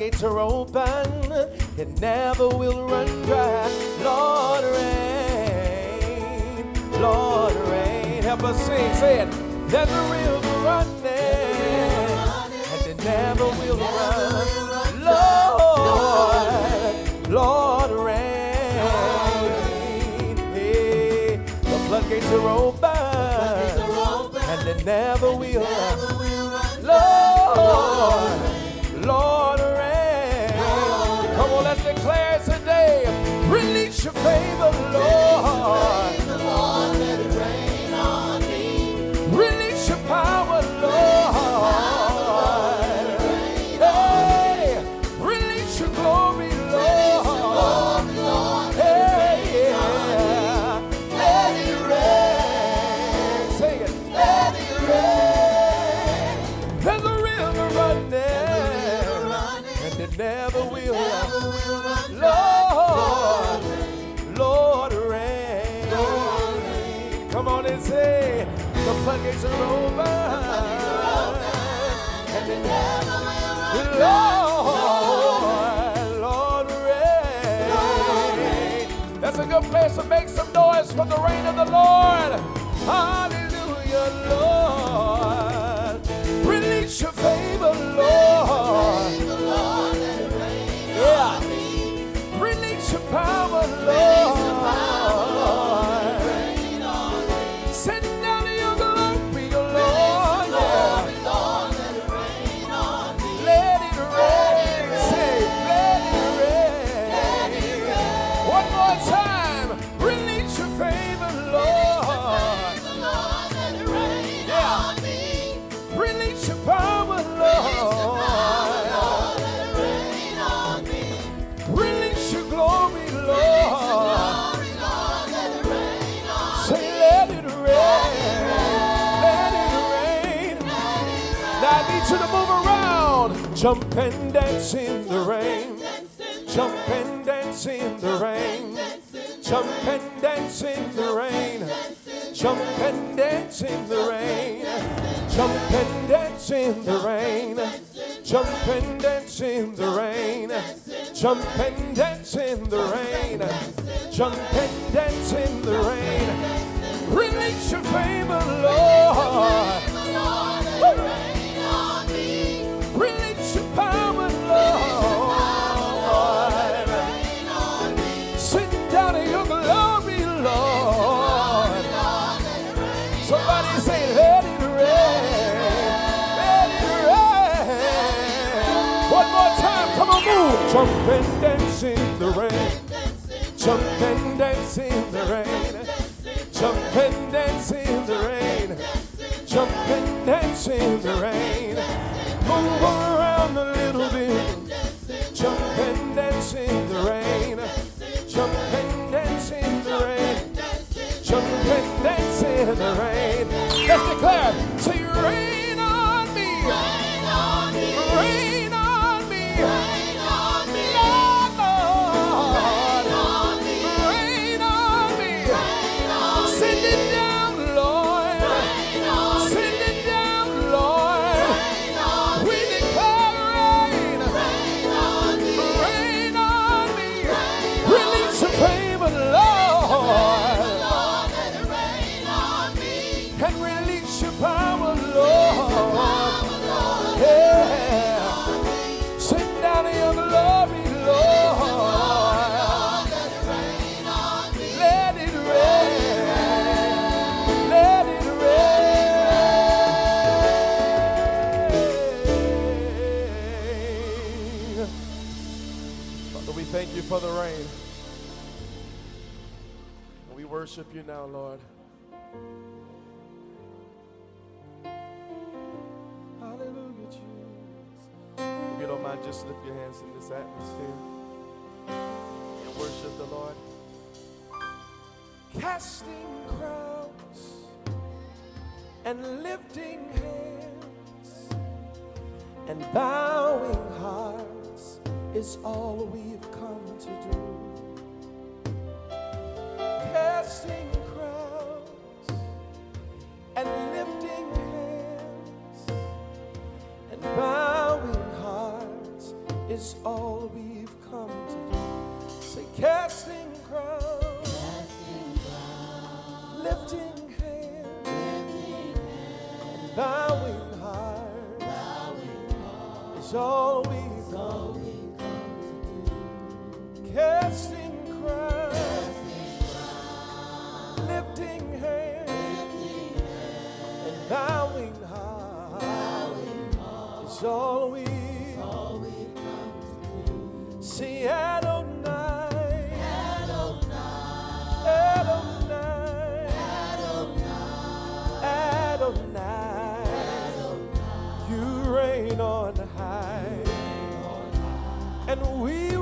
Gates are open, it never will run dry. Lord, rain, Lord, rain. Help us sing, say it. There's a river running, and it never will run. Lord, Lord, rain. Hey, the floodgates are open, and it never will run. Lord, your favor, for the reign of the Lord. Hallelujah, Lord. And dance in the rain. Jump and dance in the rain. Jump and dance in the rain. Jump and dance in the rain. Jump and dance in the rain. Jump and dance in the rain. Jump and dance in the rain. Jump and dance in the rain. Release your favor, Lord. Jump and dance in the rain. Jump and dance in the rain. Jump and dance in the rain. Jump and dance in the rain. Move around a little bit. Jump and dance in the rain. Jump and dance in the rain. Jump and dance in the rain. Let's declare, say rain. Lift your hands in this atmosphere and worship the Lord. Casting crowns and lifting hands and bowing hearts is all we've come to do. Casting crowns and lifting hands is all we've come to do. Say, casting crowns, lifting hands, and bowing hearts. Is all we've come to do. Casting crowns, lifting hands, and bowing hearts. Is all we See Adonai, Adonai, Adonai, you reign on high, and we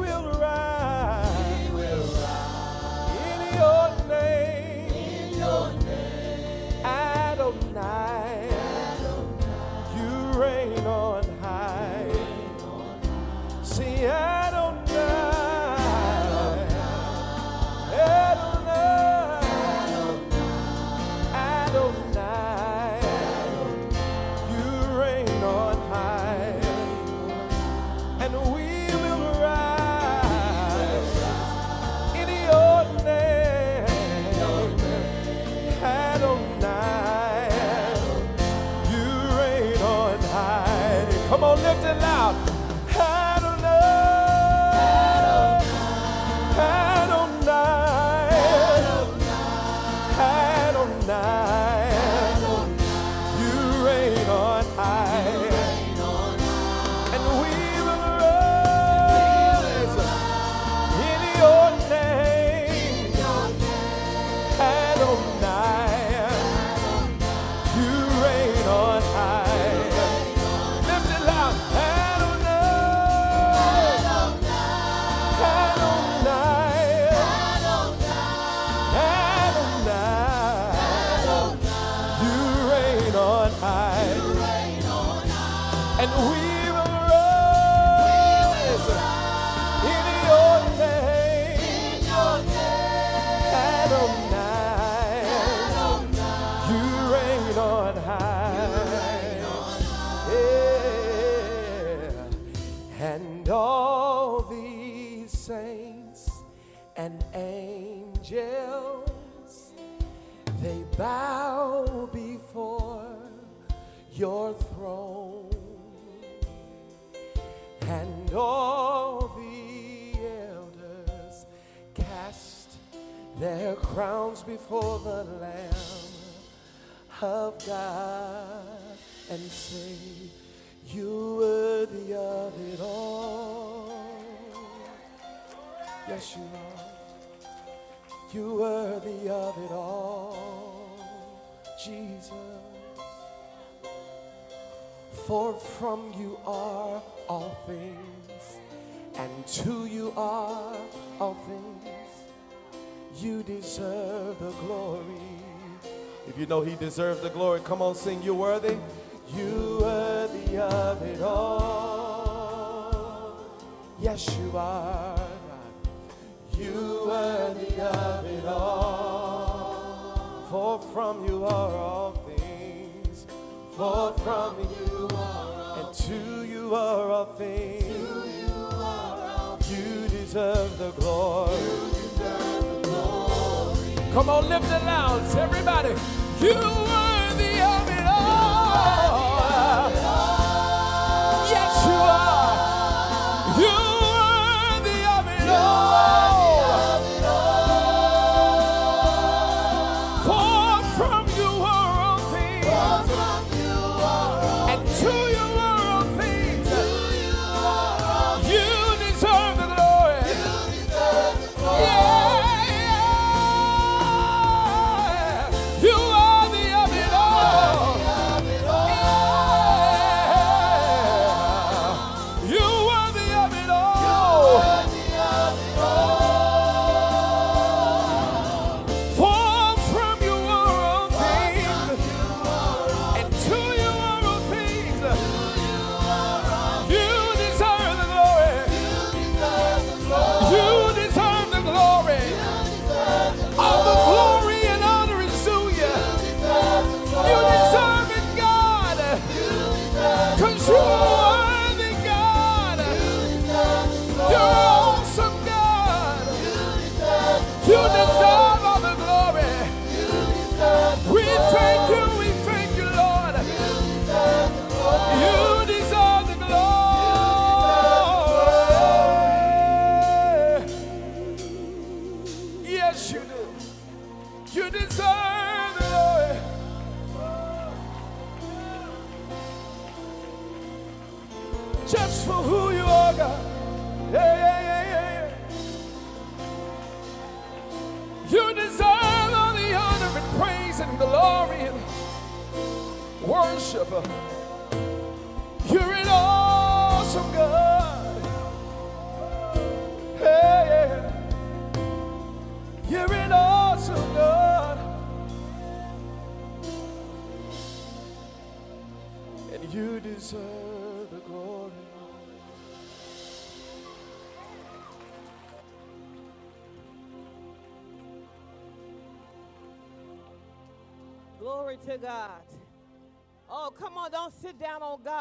before the Lamb of God and say, You worthy of it all. Yes, you are. You worthy of it all, Jesus. For from you are all things, and to you are all things. You deserve the glory. If you know He deserves the glory, come on, sing. You're worthy. You worthy of it all. Yes, you are. God. You worthy of it all. For from you are all things. For from you are and to you are all things. You deserve the glory. Come on, lift it loud, everybody. You worthy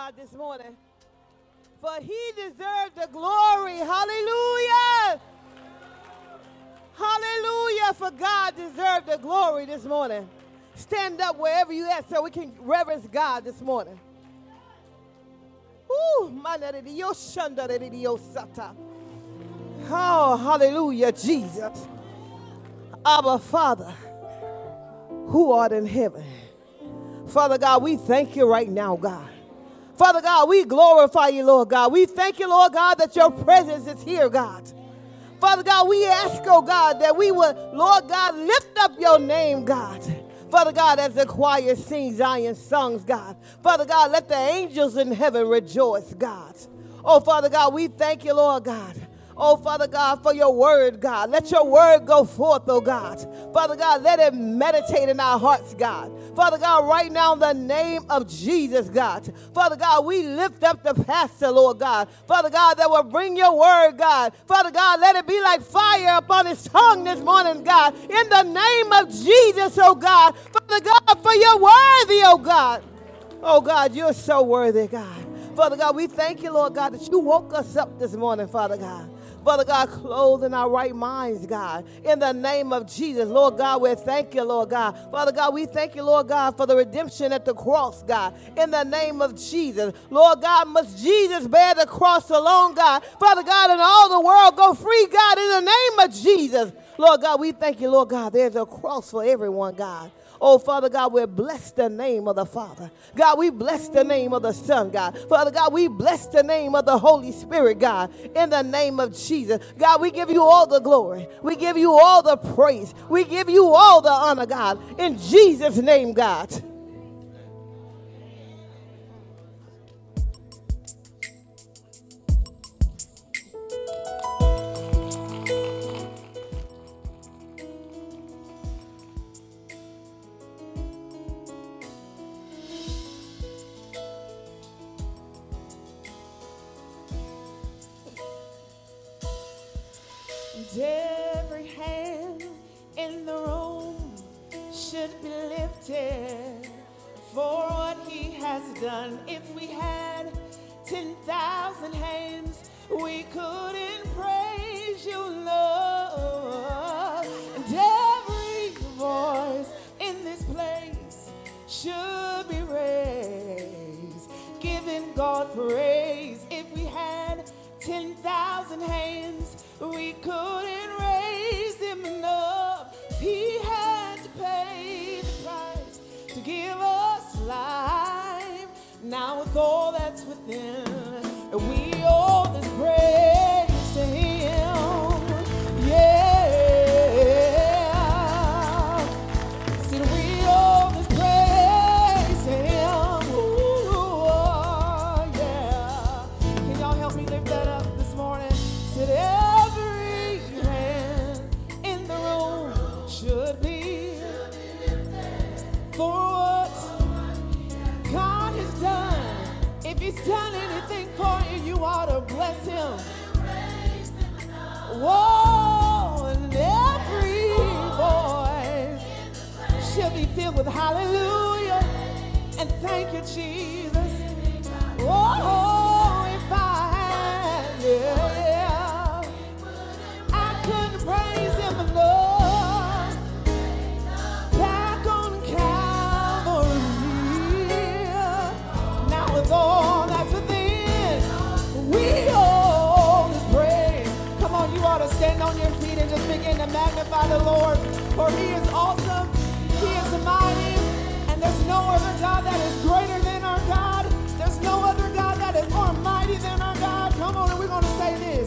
God this morning. For he deserved the glory. Hallelujah. Hallelujah. For God deserved the glory this morning. Stand up wherever you at so we can reverence God this morning. Oh, hallelujah, Jesus. Our Father, who art in heaven. Father God, we thank you right now, God. Father God, we glorify you, Lord God. We thank you, Lord God, that your presence is here, God. Father God, we ask, oh God, that we would, Lord God, lift up your name, God. Father God, as the choir sings Zion songs, God. Father God, let the angels in heaven rejoice, God. Oh, Father God, we thank you, Lord God. Oh, Father God, for your word, God. Let your word go forth, oh God. Father God, let it meditate in our hearts, God. Father God, right now in the name of Jesus, God. Father God, we lift up the pastor, Lord God. Father God, that will bring your word, God. Father God, let it be like fire upon his tongue this morning, God. In the name of Jesus, oh God. Father God, for you're worthy, oh God. Oh God, you're so worthy, God. Father God, we thank you, Lord God, that you woke us up this morning, Father God. Father God, clothed in our right minds, God. In the name of Jesus, Lord God, we thank you, Lord God. Father God, we thank you, Lord God, for the redemption at the cross, God. In the name of Jesus, Lord God, must Jesus bear the cross alone, God. Father God, and all the world go free, God, in the name of Jesus. Lord God, we thank you, Lord God. There's a cross for everyone, God. Oh, Father God, we bless the name of the Father. God, we bless the name of the Son, God. Father God, we bless the name of the Holy Spirit, God, in the name of Jesus. God, we give you all the glory. We give you all the praise. We give you all the honor, God, in Jesus' name, God. Every hand in the room should be lifted for what he has done. If we had 10,000 hands, we couldn't praise you, Lord. And every voice in this place should be raised, giving God praise. If we had 10,000 hands, we couldn't raise him enough. He had to pay the price to give us life. Now with all that's within, and we owe this praise should be for what God has done. If He's done anything for you, you ought to bless Him. Whoa, and every voice should be filled with hallelujah and thank you, Jesus. Oh, and just begin to magnify the Lord, for He is awesome, He is mighty, and there's no other God that is greater than our God. There's no other God that is more mighty than our God. Come on, and we're going to say this.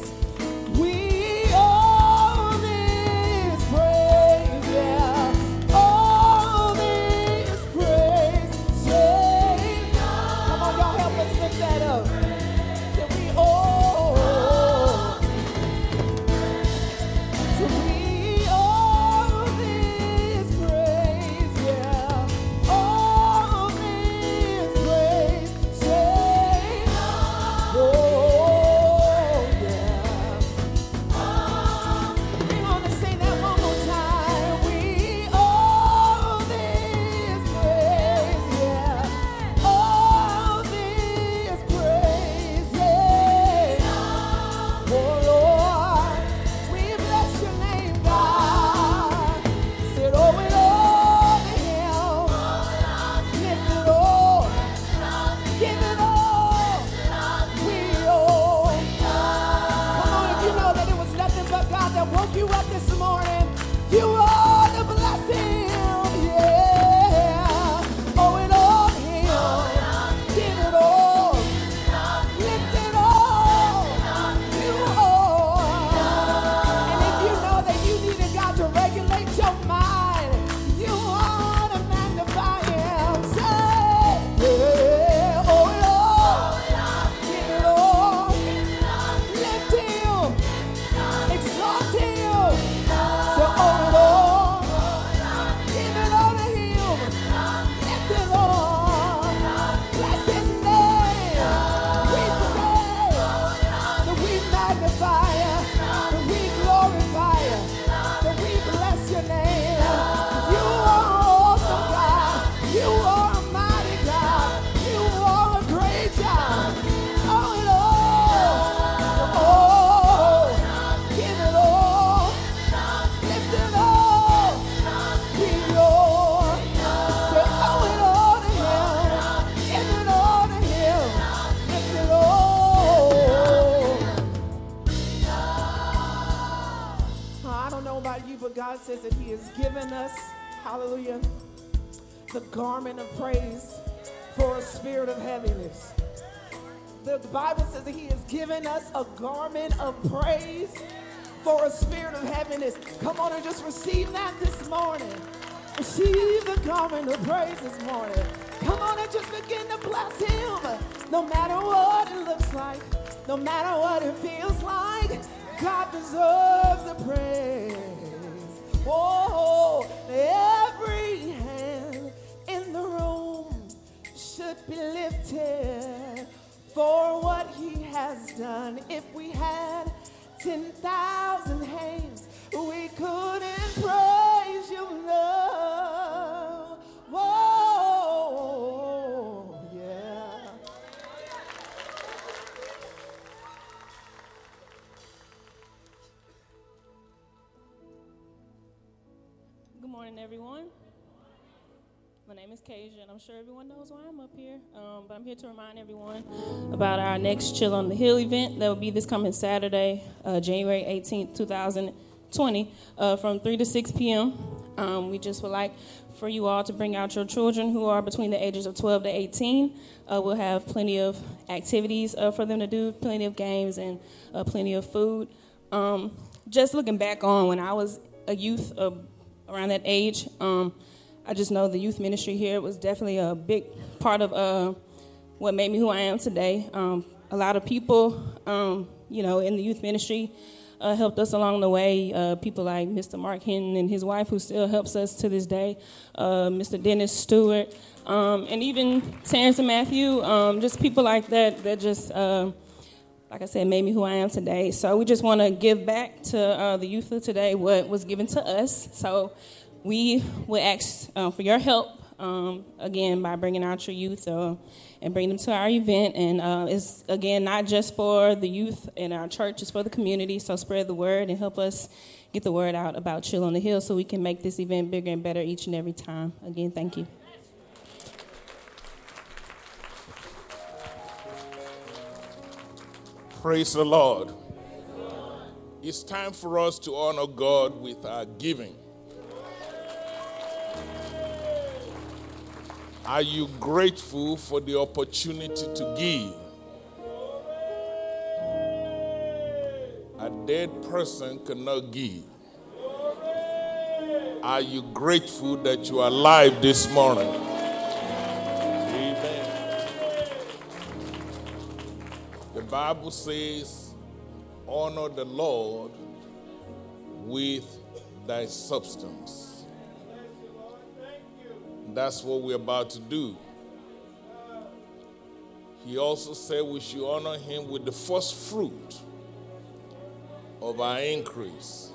Of praise for a spirit of heaviness. The Bible says that He has given us a garment of praise for a spirit of heaviness. Come on and just receive that this morning. Receive the garment of praise this morning. Come on and just begin to bless Him. No matter what it looks like, no matter what it feels like, God deserves the praise. Whoa, every should be lifted for what he has done. If we had 10,000 hands, we couldn't praise you enough. Whoa, yeah. Good morning, everyone. My name is Kasia, and I'm sure everyone knows why I'm up here. Um, but I'm here to remind everyone about our next Chill on the Hill event that will be this coming Saturday, uh, January 18th, 2020, uh, from 3 to 6 p.m. Um, we just would like for you all to bring out your children who are between the ages of 12 to 18. Uh, we'll have plenty of activities uh, for them to do, plenty of games, and uh, plenty of food. Um, just looking back on when I was a youth uh, around that age, um, I just know the youth ministry here was definitely a big part of uh, what made me who I am today. Um, a lot of people, um, you know, in the youth ministry uh, helped us along the way. Uh, people like Mr. Mark Hinton and his wife, who still helps us to this day, uh, Mr. Dennis Stewart, um, and even Terrence and Matthew, um, just people like that that just, uh, like I said, made me who I am today. So we just want to give back to uh, the youth of today what was given to us. So we will ask uh, for your help um, again by bringing out your youth uh, and bring them to our event. And uh, it's again not just for the youth in our church; it's for the community. So spread the word and help us get the word out about Chill on the Hill, so we can make this event bigger and better each and every time. Again, thank you. Praise the Lord. It's time for us to honor God with our giving. Are you grateful for the opportunity to give? A dead person cannot give. Are you grateful that you are alive this morning? Amen. The Bible says, honor the Lord with thy substance. That's what we're about to do. He also said we should honor him with the first fruit of our increase.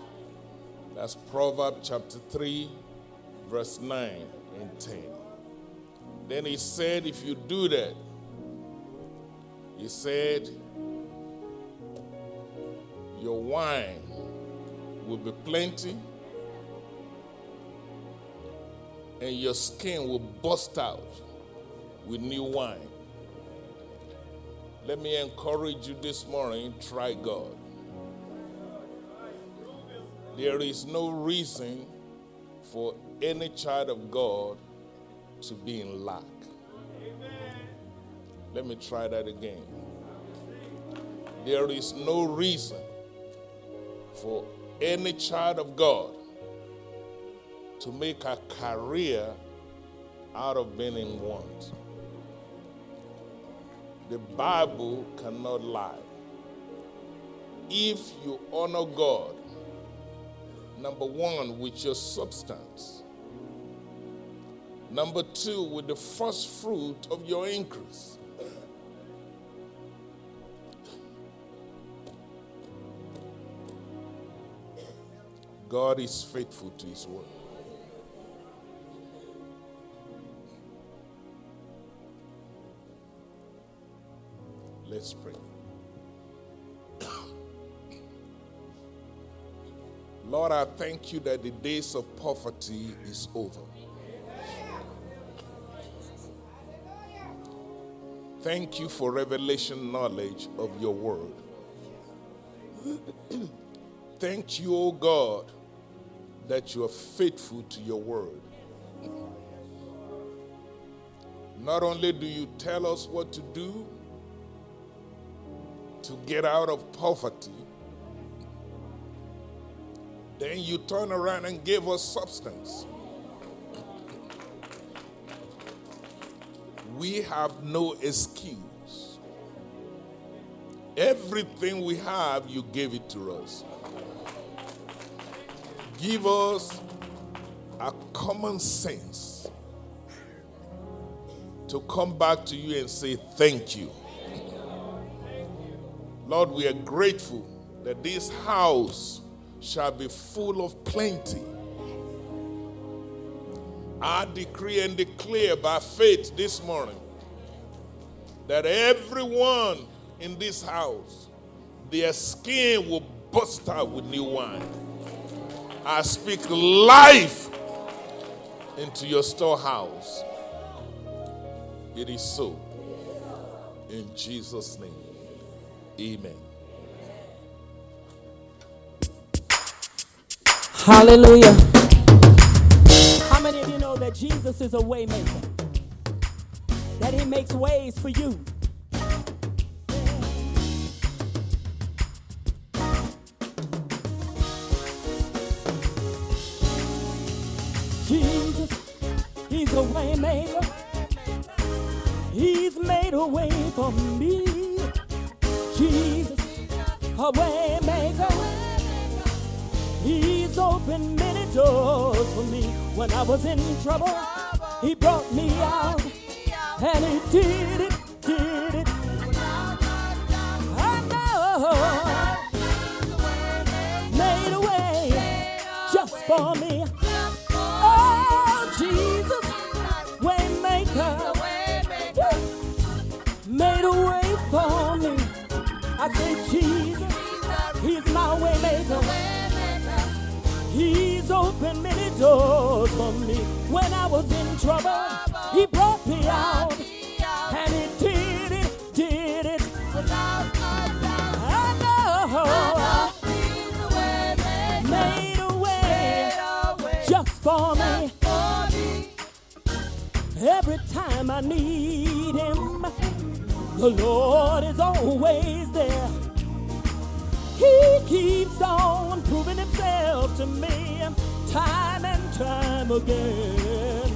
That's Proverbs chapter 3, verse 9 and 10. Then he said, if you do that, he said, your wine will be plenty and your skin will burst out with new wine. Let me encourage you this morning try God. There is no reason for any child of God to be in lack. Let me try that again. There is no reason for any child of God to make a career out of being in want. The Bible cannot lie. If you honor God, number one, with your substance, number two, with the first fruit of your increase. God is faithful to his word. Let's pray. Lord, I thank you that the days of poverty is over. Thank you for revelation knowledge of your word. Thank you, O God, that you are faithful to your word. Not only do you tell us what to do to get out of poverty, then you turn around and give us substance. We have no excuse. Everything we have, you gave it to us. Give us a common sense to come back to you and say thank you. Lord, we are grateful that this house shall be full of plenty. I decree and declare by faith this morning that everyone in this house, their skin will burst out with new wine. I speak life into your storehouse. It is so. In Jesus' name, amen. Hallelujah. How many of you know that Jesus is a waymaker? That he makes ways for you. Jesus, he's a waymaker. He's made a way for me. A waymaker. He's opened many doors for me. When I was in trouble, he brought me out. And he did it, did it. I know. Made a way just for me. Doors for me. When I was in trouble, he brought me out. And he did it, did it. I know. Uh, made a way just for me. Every time I need him, the Lord is always there. He keeps on proving himself to me time time again.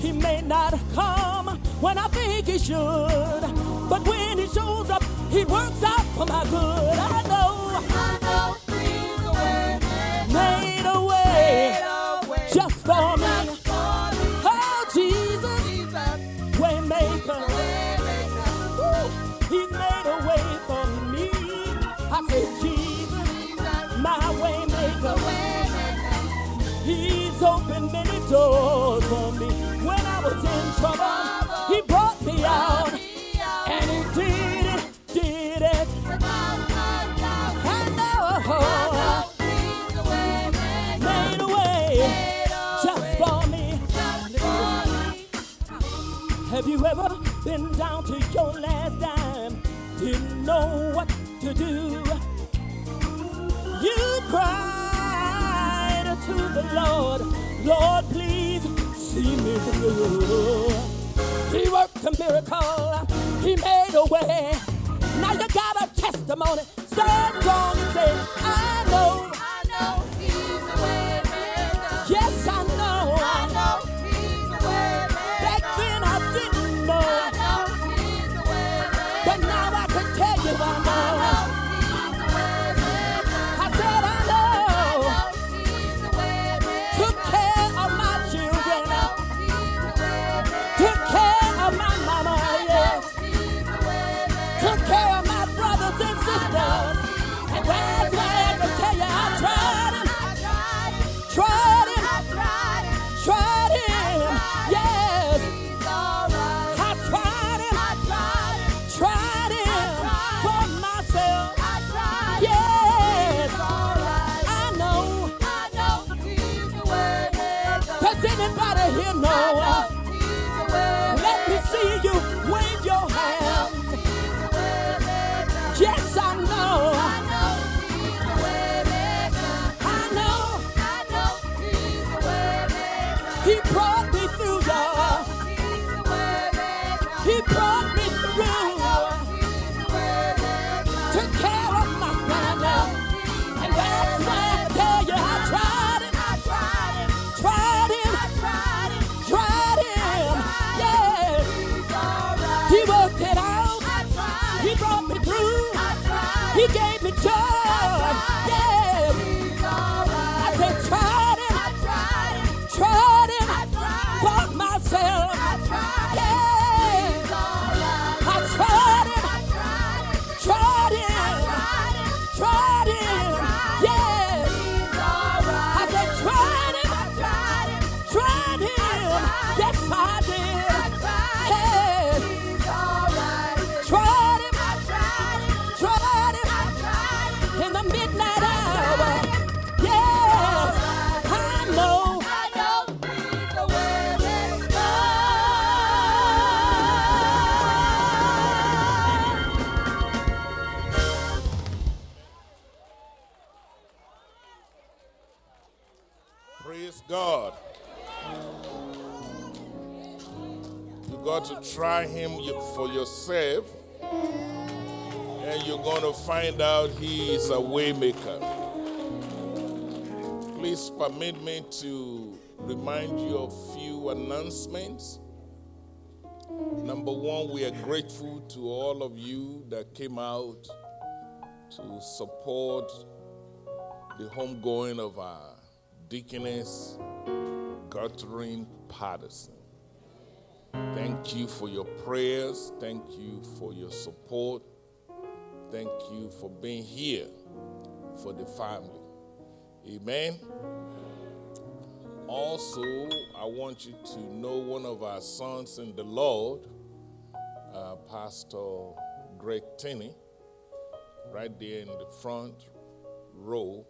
He may not come when I think he should, but when he shows up, he works out for my good. I know. Been down to your last dime? Didn't know what to do. You cried to the Lord, Lord, please see me through. He worked a miracle, He made a way. Now you got a testimony. Stand strong and say, I know. Him for yourself, and you're going to find out he is a waymaker. Please permit me to remind you of few announcements. Number one, we are grateful to all of you that came out to support the homegoing of our deaconess, Catherine Patterson. Thank you for your prayers. Thank you for your support. Thank you for being here for the family. Amen. Also, I want you to know one of our sons in the Lord, uh, Pastor Greg Tinney, right there in the front row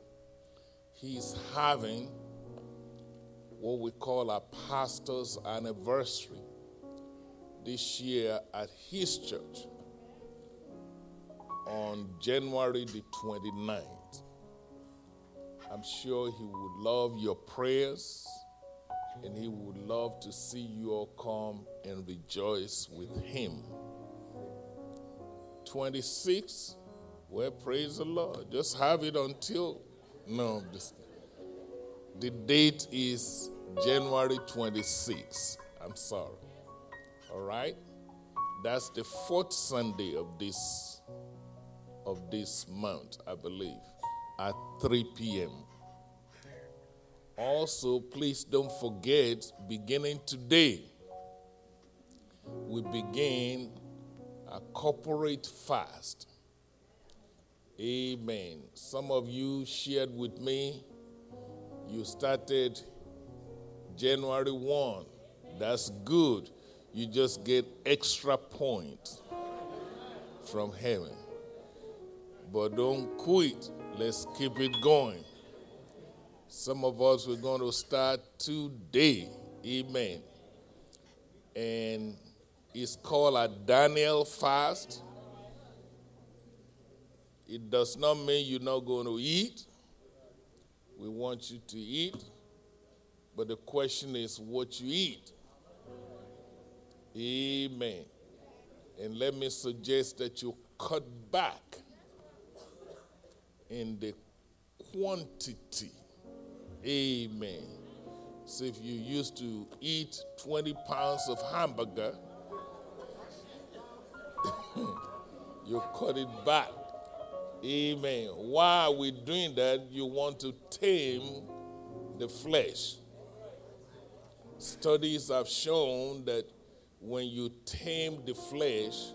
he's having what we call a pastor's anniversary this year at his church on January the 29th. I'm sure he would love your prayers and he would love to see you all come and rejoice with him. 26, well, praise the Lord. Just have it until no, this, the date is January 26. I'm sorry. All right? That's the fourth Sunday of this of this month, I believe, at 3 p.m. Also, please don't forget, beginning today, we begin a corporate fast. Amen. Some of you shared with me, you started January 1. That's good. You just get extra points from heaven. But don't quit. Let's keep it going. Some of us we're going to start today. Amen. And it's called a Daniel fast. It does not mean you're not going to eat. We want you to eat. But the question is what you eat. Amen. And let me suggest that you cut back in the quantity. Amen. So if you used to eat 20 pounds of hamburger, you cut it back. Amen. Why are we doing that? You want to tame the flesh. Studies have shown that when you tame the flesh,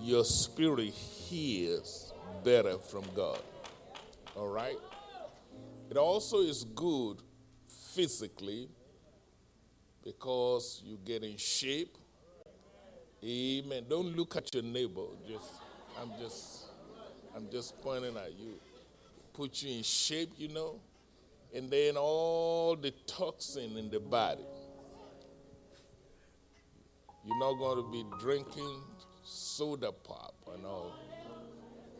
your spirit hears better from God. All right? It also is good physically because you get in shape. Amen. Don't look at your neighbor. Just I'm just I'm just pointing at you. Put you in shape, you know, and then all the toxin in the body. You're not going to be drinking soda pop and all.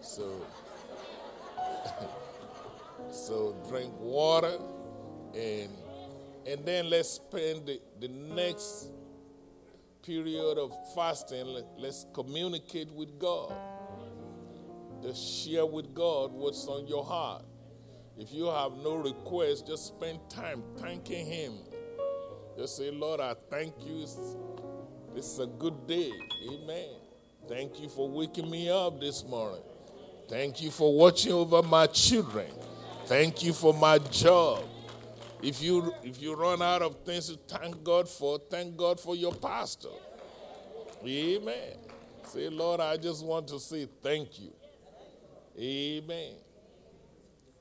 So, so drink water and and then let's spend the, the next period of fasting. Let, let's communicate with God. Just share with God what's on your heart. If you have no request, just spend time thanking Him. Just say, Lord, I thank you. This is a good day. Amen. Thank you for waking me up this morning. Thank you for watching over my children. Thank you for my job. If you if you run out of things to thank God for, thank God for your pastor. Amen. Say, Lord, I just want to say thank you. Amen.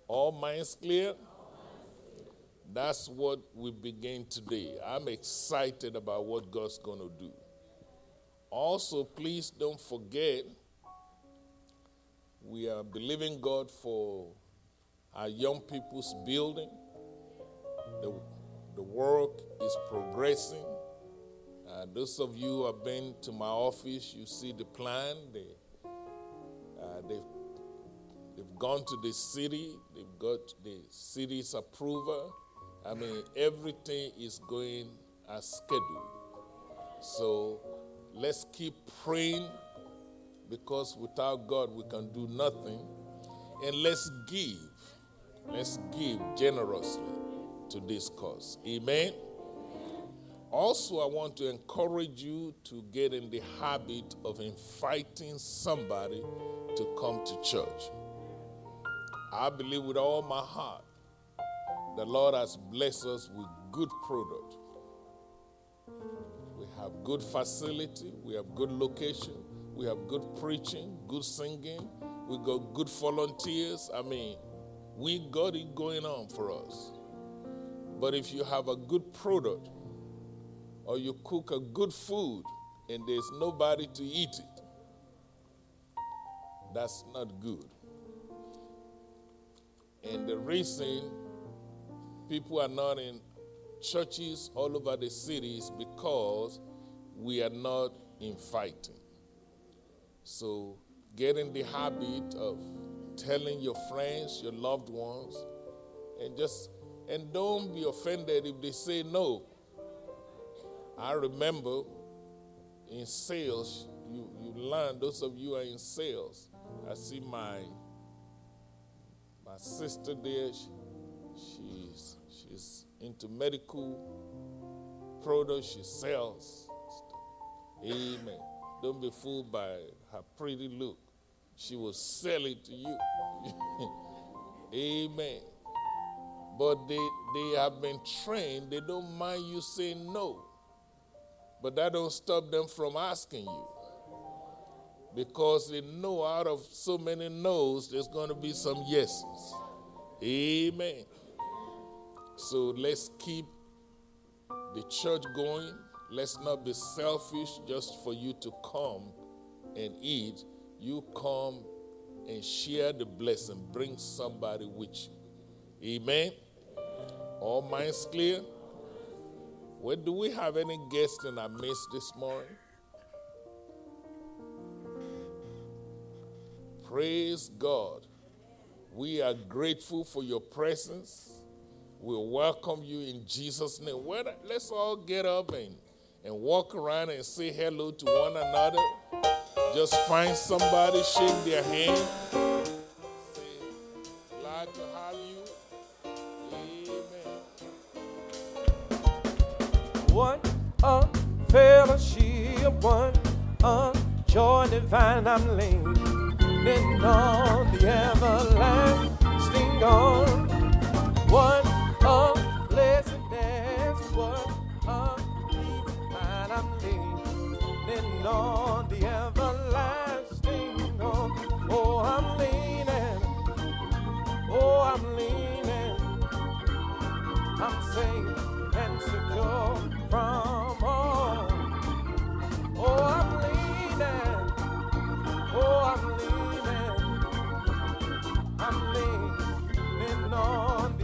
All minds clear? That's what we begin today. I'm excited about what God's going to do. Also, please don't forget, we are believing God for our young people's building. The, the work is progressing. Uh, those of you who have been to my office, you see the plan. They, uh, they've, they've gone to the city, they've got the city's approval. I mean, everything is going as scheduled. So let's keep praying because without God we can do nothing. And let's give. Let's give generously to this cause. Amen. Also, I want to encourage you to get in the habit of inviting somebody to come to church. I believe with all my heart the Lord has blessed us with good product. We have good facility, we have good location, we have good preaching, good singing, we got good volunteers. I mean, we got it going on for us. But if you have a good product or you cook a good food and there's nobody to eat it, that's not good. And the reason people are not in churches all over the city is because we are not inviting. So get in the habit of telling your friends, your loved ones, and just and don't be offended if they say no. I remember in sales, you, you learn, those of you are in sales. I see my my sister there, she, she's she's into medical products, she sells. Amen. Don't be fooled by her pretty look. She will sell it to you. Amen. But they, they have been trained, they don't mind you saying no. But that don't stop them from asking you. Because they know out of so many no's, there's going to be some yeses. Amen. So let's keep the church going. Let's not be selfish just for you to come and eat. You come and share the blessing. Bring somebody with you. Amen. All minds clear? Well, do we have any guests in our midst this morning? Praise God. We are grateful for your presence. We welcome you in Jesus' name. Let's all get up and, and walk around and say hello to one another. Just find somebody, shake their hand. Say, glad to have you. Amen. One a fellowship, one a joy divine. I'm leaning on the everlasting arm. One on the everlasting arm. Oh, I'm leaning. Oh, I'm leaning. I'm safe and secure from all. Oh, I'm leaning. Oh, I'm leaning. I'm leaning on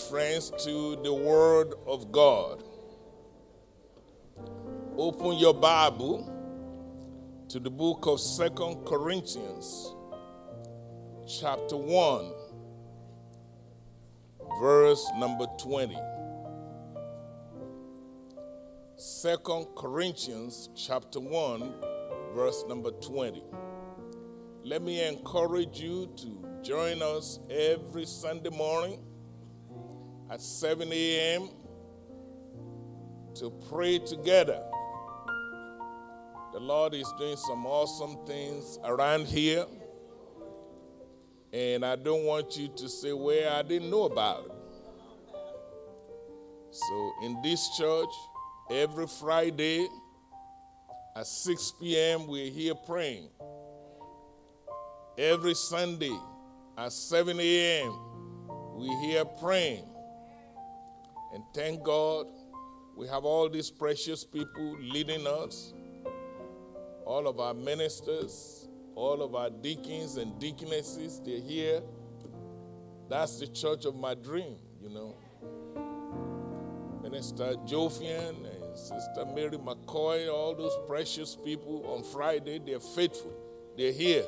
reference to the Word of God. Open your Bible to the book of Second Corinthians, chapter 1, verse number 20. Second Corinthians chapter 1 verse number 20. Let me encourage you to join us every Sunday morning at 7 a.m. to pray together. The Lord is doing some awesome things around here. And I don't want you to say, Well, I didn't know about it. So, in this church, every Friday at 6 p.m., we're here praying. Every Sunday at 7 a.m., we're here praying. And thank God we have all these precious people leading us, all of our ministers, all of our deacons and deaconesses, they're here. That's the church of my dream, you know. Minister Jofian and Sister Mary McCoy, all those precious people on Friday, they're faithful. They're here.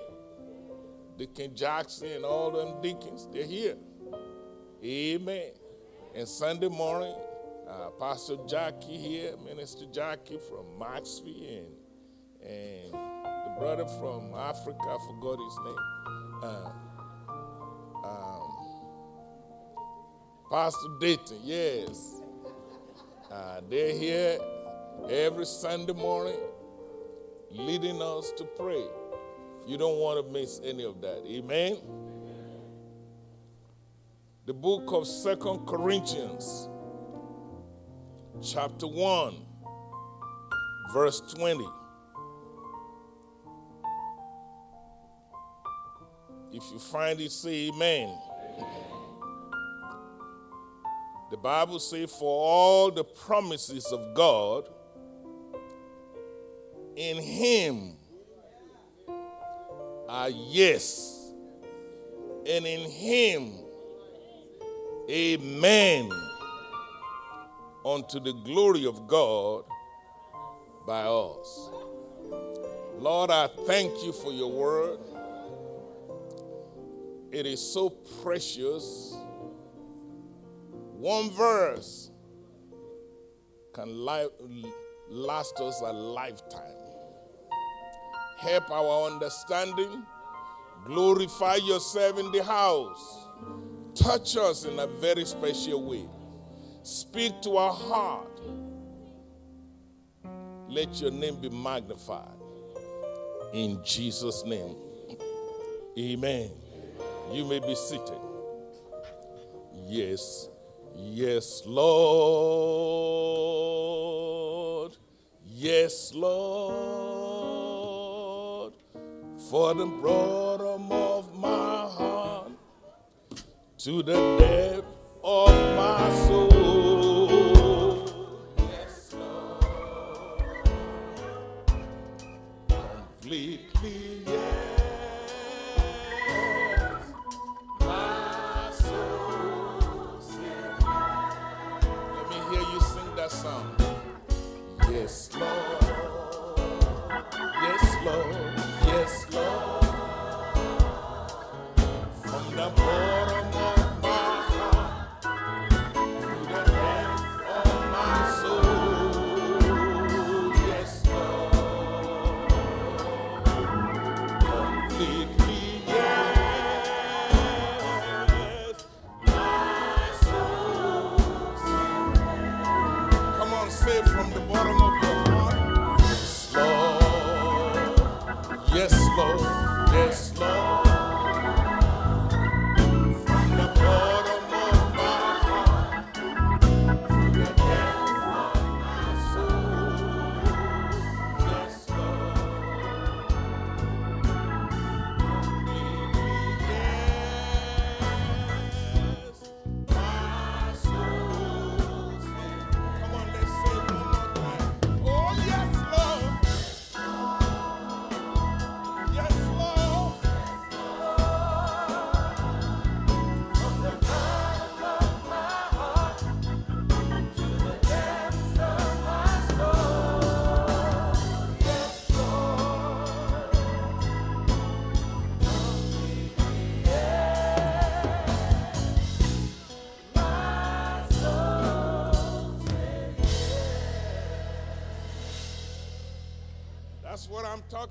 Deacon Jackson and all them deacons, they're here. Amen. And Sunday morning, uh, Pastor Jackie here, Minister Jackie from Maxfield, and, and the brother from Africa, I forgot his name. Uh, um, Pastor Dayton, yes. Uh, they're here every Sunday morning leading us to pray. You don't want to miss any of that. Amen. The book of Second Corinthians, chapter 1, verse 20. If you find it, say amen. The Bible says, For all the promises of God in Him are yes, and in Him, amen, unto the glory of God by us. Lord, I thank you for your word. It is so precious. One verse can li- last us a lifetime. Help our understanding. Glorify yourself in the house. Touch us in a very special way. Speak to our heart. Let your name be magnified. In Jesus' name. Amen. You may be seated. Yes. Yes, Lord. Yes, Lord. For the bottom of my to the depth of my soul.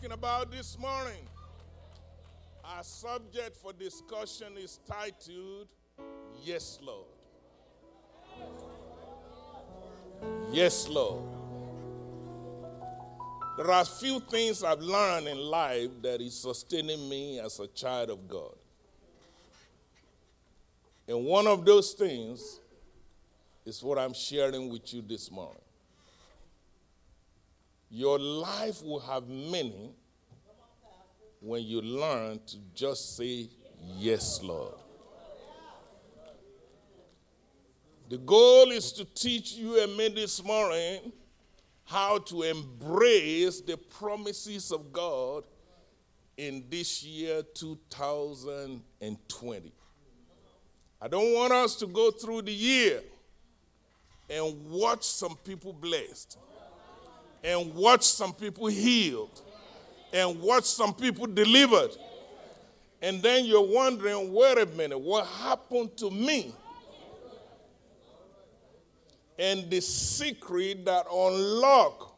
Talking about this morning. Our subject for discussion is titled Yes, Lord. Yes, Lord. There are few things I've learned in life that is sustaining me as a child of God. And one of those things is what I'm sharing with you this morning. Your life will have meaning when you learn to just say, Yes, Lord. The goal is to teach you and me this morning how to embrace the promises of God in this year 2020. I don't want us to go through the year and watch some people blessed, and watch some people healed, and watch some people delivered. And then you're wondering, wait a minute, what happened to me? And the secret that unlock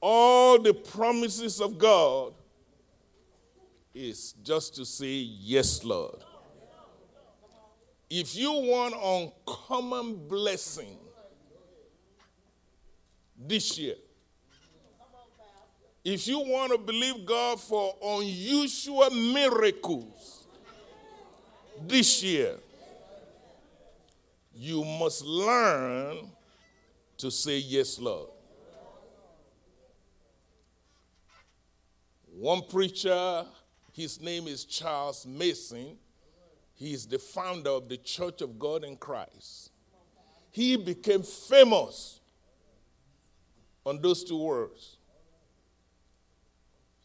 all the promises of God is just to say, Yes, Lord. If you want uncommon blessing this year, if you want to believe God for unusual miracles this year, you must learn to say yes, Lord. One preacher, his name is Charles Mason, he is the founder of the Church of God in Christ. He became famous on those two words.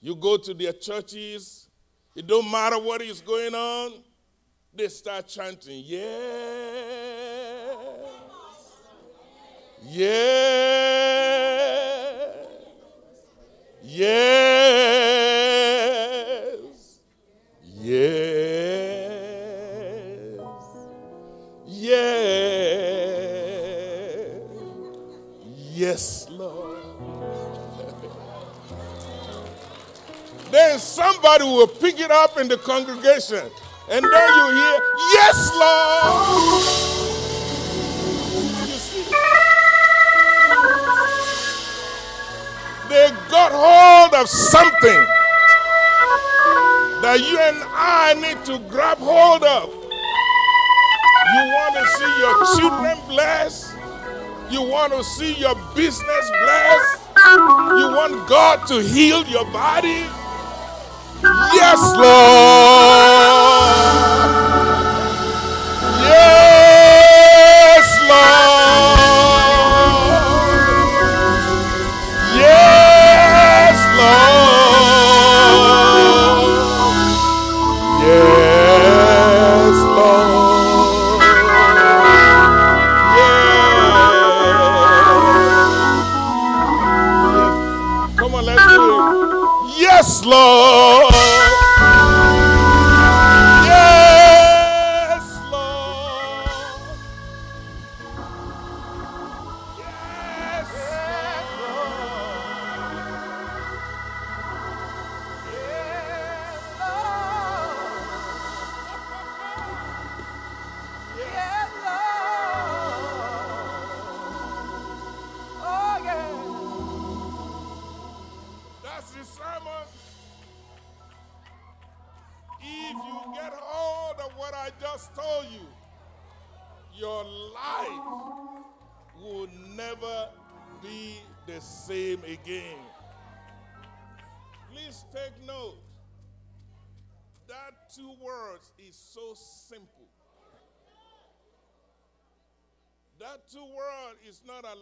You go to their churches, it don't matter what is going on, they start chanting, yeah. Yeah. Yes. Yes. Yes. Yes, Then somebody will pick it up in the congregation. And then you hear, Yes, Lord. You see, they got hold of something that you and I need to grab hold of. You want to see your children blessed, you want to see your business blessed, you want God to heal your body. Yes, Lord.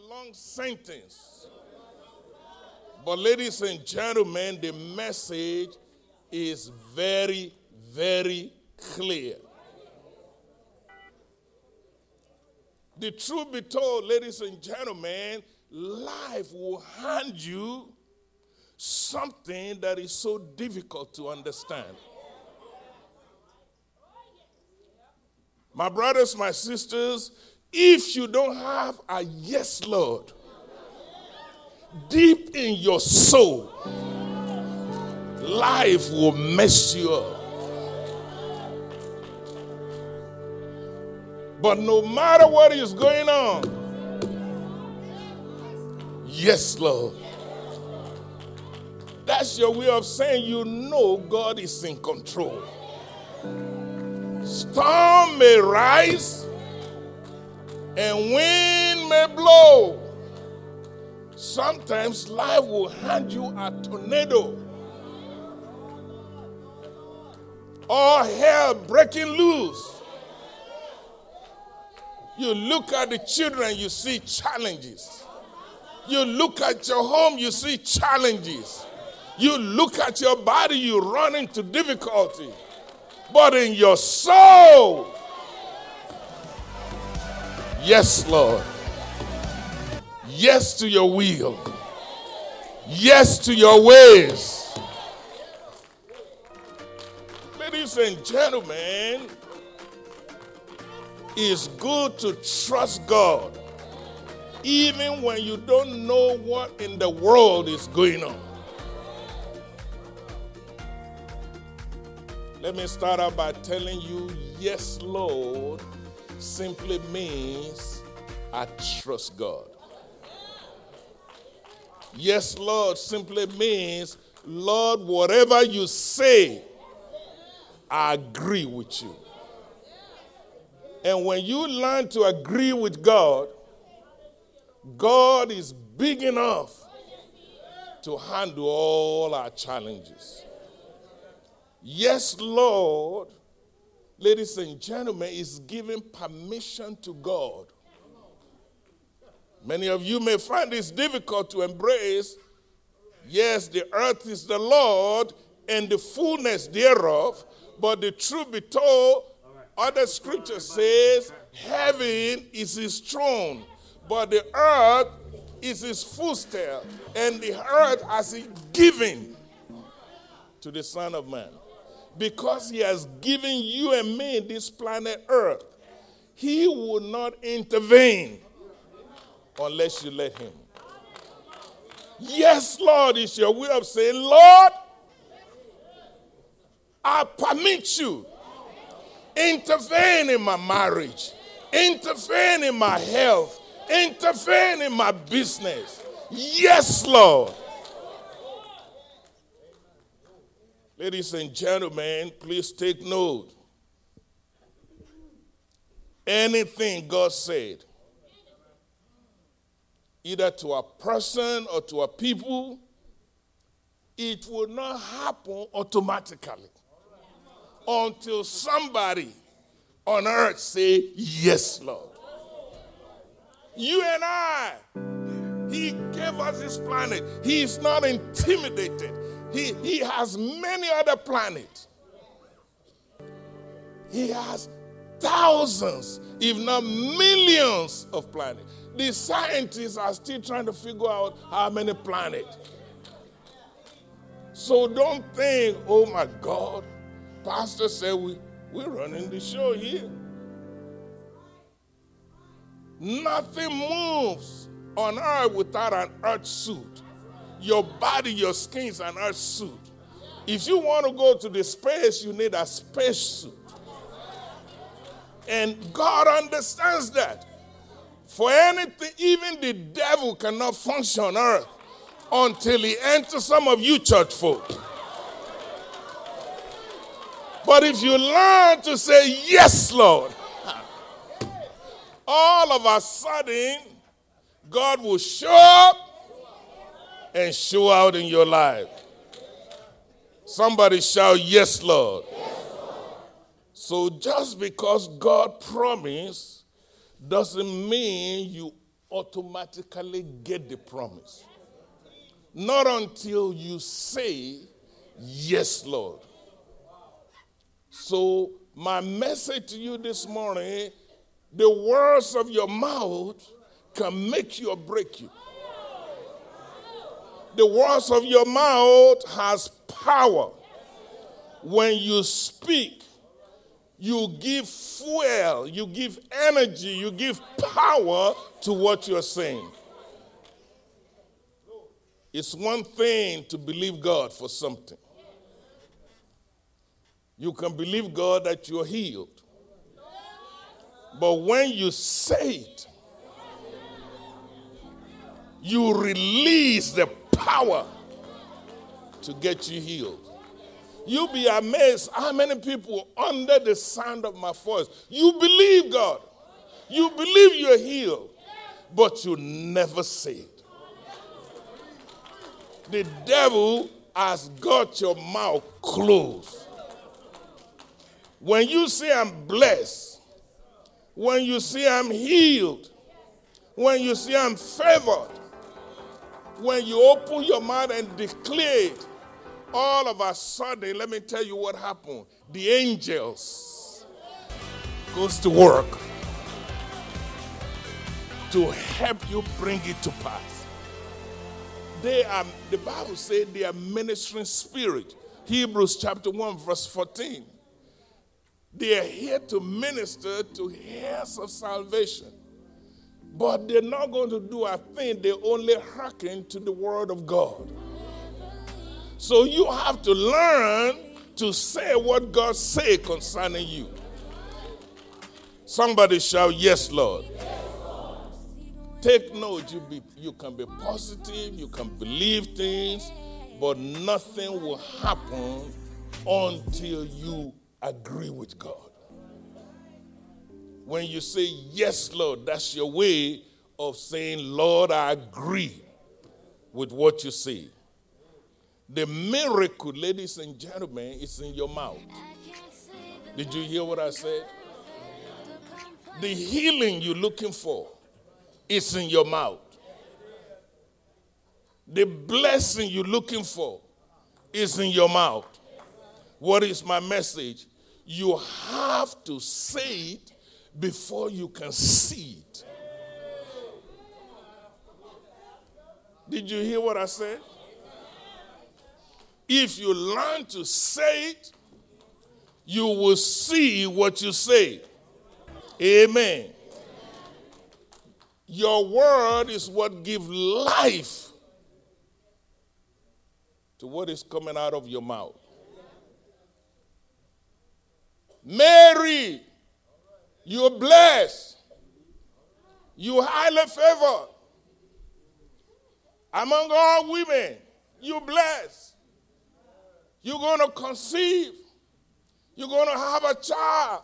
Long sentence. But, ladies and gentlemen, the message is very, very clear. The truth be told, ladies and gentlemen, life will hand you something that is so difficult to understand. My brothers, my sisters, if you don't have a yes, Lord, deep in your soul, life will mess you up. But no matter what is going on, yes, Lord. That's your way of saying you know God is in control. Storm may rise and wind may blow. Sometimes life will hand you a tornado or hell breaking loose. You look at the children, you see challenges. You look at your home, you see challenges. You look at your body, you run into difficulty. But in your soul, yes, Lord. Yes to your will. Yes to your ways. Ladies and gentlemen, it's good to trust God even when you don't know what in the world is going on. Let me start out by telling you yes, Lord simply means I trust God. Yes, Lord simply means, Lord, whatever you say, I agree with you. And when you learn to agree with God, God is big enough to handle all our challenges. Yes, Lord, ladies and gentlemen, is giving permission to God. Many of you may find this difficult to embrace. Yes, the earth is the Lord and the fullness thereof, but the truth be told, other scripture says, heaven is his throne, but the earth is his footstool, and the earth has he given to the Son of Man. Because he has given you and me this planet earth, he will not intervene unless you let him. Yes, Lord, is your way of saying, Lord, I permit you intervene in my marriage, intervene in my health, intervene in my business. Yes, Lord. Ladies and gentlemen, please take note. Anything God said, either to a person or to a people, it will not happen automatically until somebody on earth say, Yes, Lord. You and I, He gave us this planet. He is not intimidated. He, he has many other planets. He has thousands, if not millions, of planets. The scientists are still trying to figure out how many planets. So don't think, oh my God, Pastor said we, we're running the show here. Nothing moves on earth without an earth suit. Your body, your skin is an earth suit. If you want to go to the space, you need a space suit. And God understands that. For anything, even the devil cannot function on earth until he enters some of you church folk. But if you learn to say, Yes, Lord, all of a sudden, God will show up and show out in your life. Somebody shout, Yes, Lord. So just because God promised doesn't mean you automatically get the promise. Not until you say, Yes, Lord. So, my message to you this morning the words of your mouth can make you or break you. The words of your mouth has power. When you speak, you give fuel, you give energy, you give power to what you're saying. It's one thing to believe God for something. You can believe God that you're healed. But when you say it, you release the power to get you healed. You'll be amazed how many people under the sound of my voice, you believe God. You believe you're healed, but you never say it. The devil has got your mouth closed. When you say I'm blessed, when you say I'm healed, when you say I'm favored, when you open your mouth and declare it, all of a sudden, let me tell you what happened. The angels goes to work to help you bring it to pass. They are, the Bible says they are ministering spirit. Hebrews chapter 1, verse 14. They are here to minister to heirs of salvation. But they're not going to do a thing, they only hearken to the word of God. So you have to learn to say what God say concerning you. Somebody shout, Yes, Lord. Take note, you, be, you can be positive, you can believe things, but nothing will happen until you agree with God. When you say, Yes, Lord, that's your way of saying, Lord, I agree with what you say. The miracle, ladies and gentlemen, is in your mouth. Did you hear what I said? The healing you're looking for is in your mouth. The blessing you're looking for is in your mouth. What is my message? You have to say it before you can see it. Did you hear what I said? If you learn to say it, you will see what you say. Amen. Your word is what gives life to what is coming out of your mouth. Mary, you're blessed. You're highly favored. Among all women, you're blessed. You're going to conceive. You're going to have a child.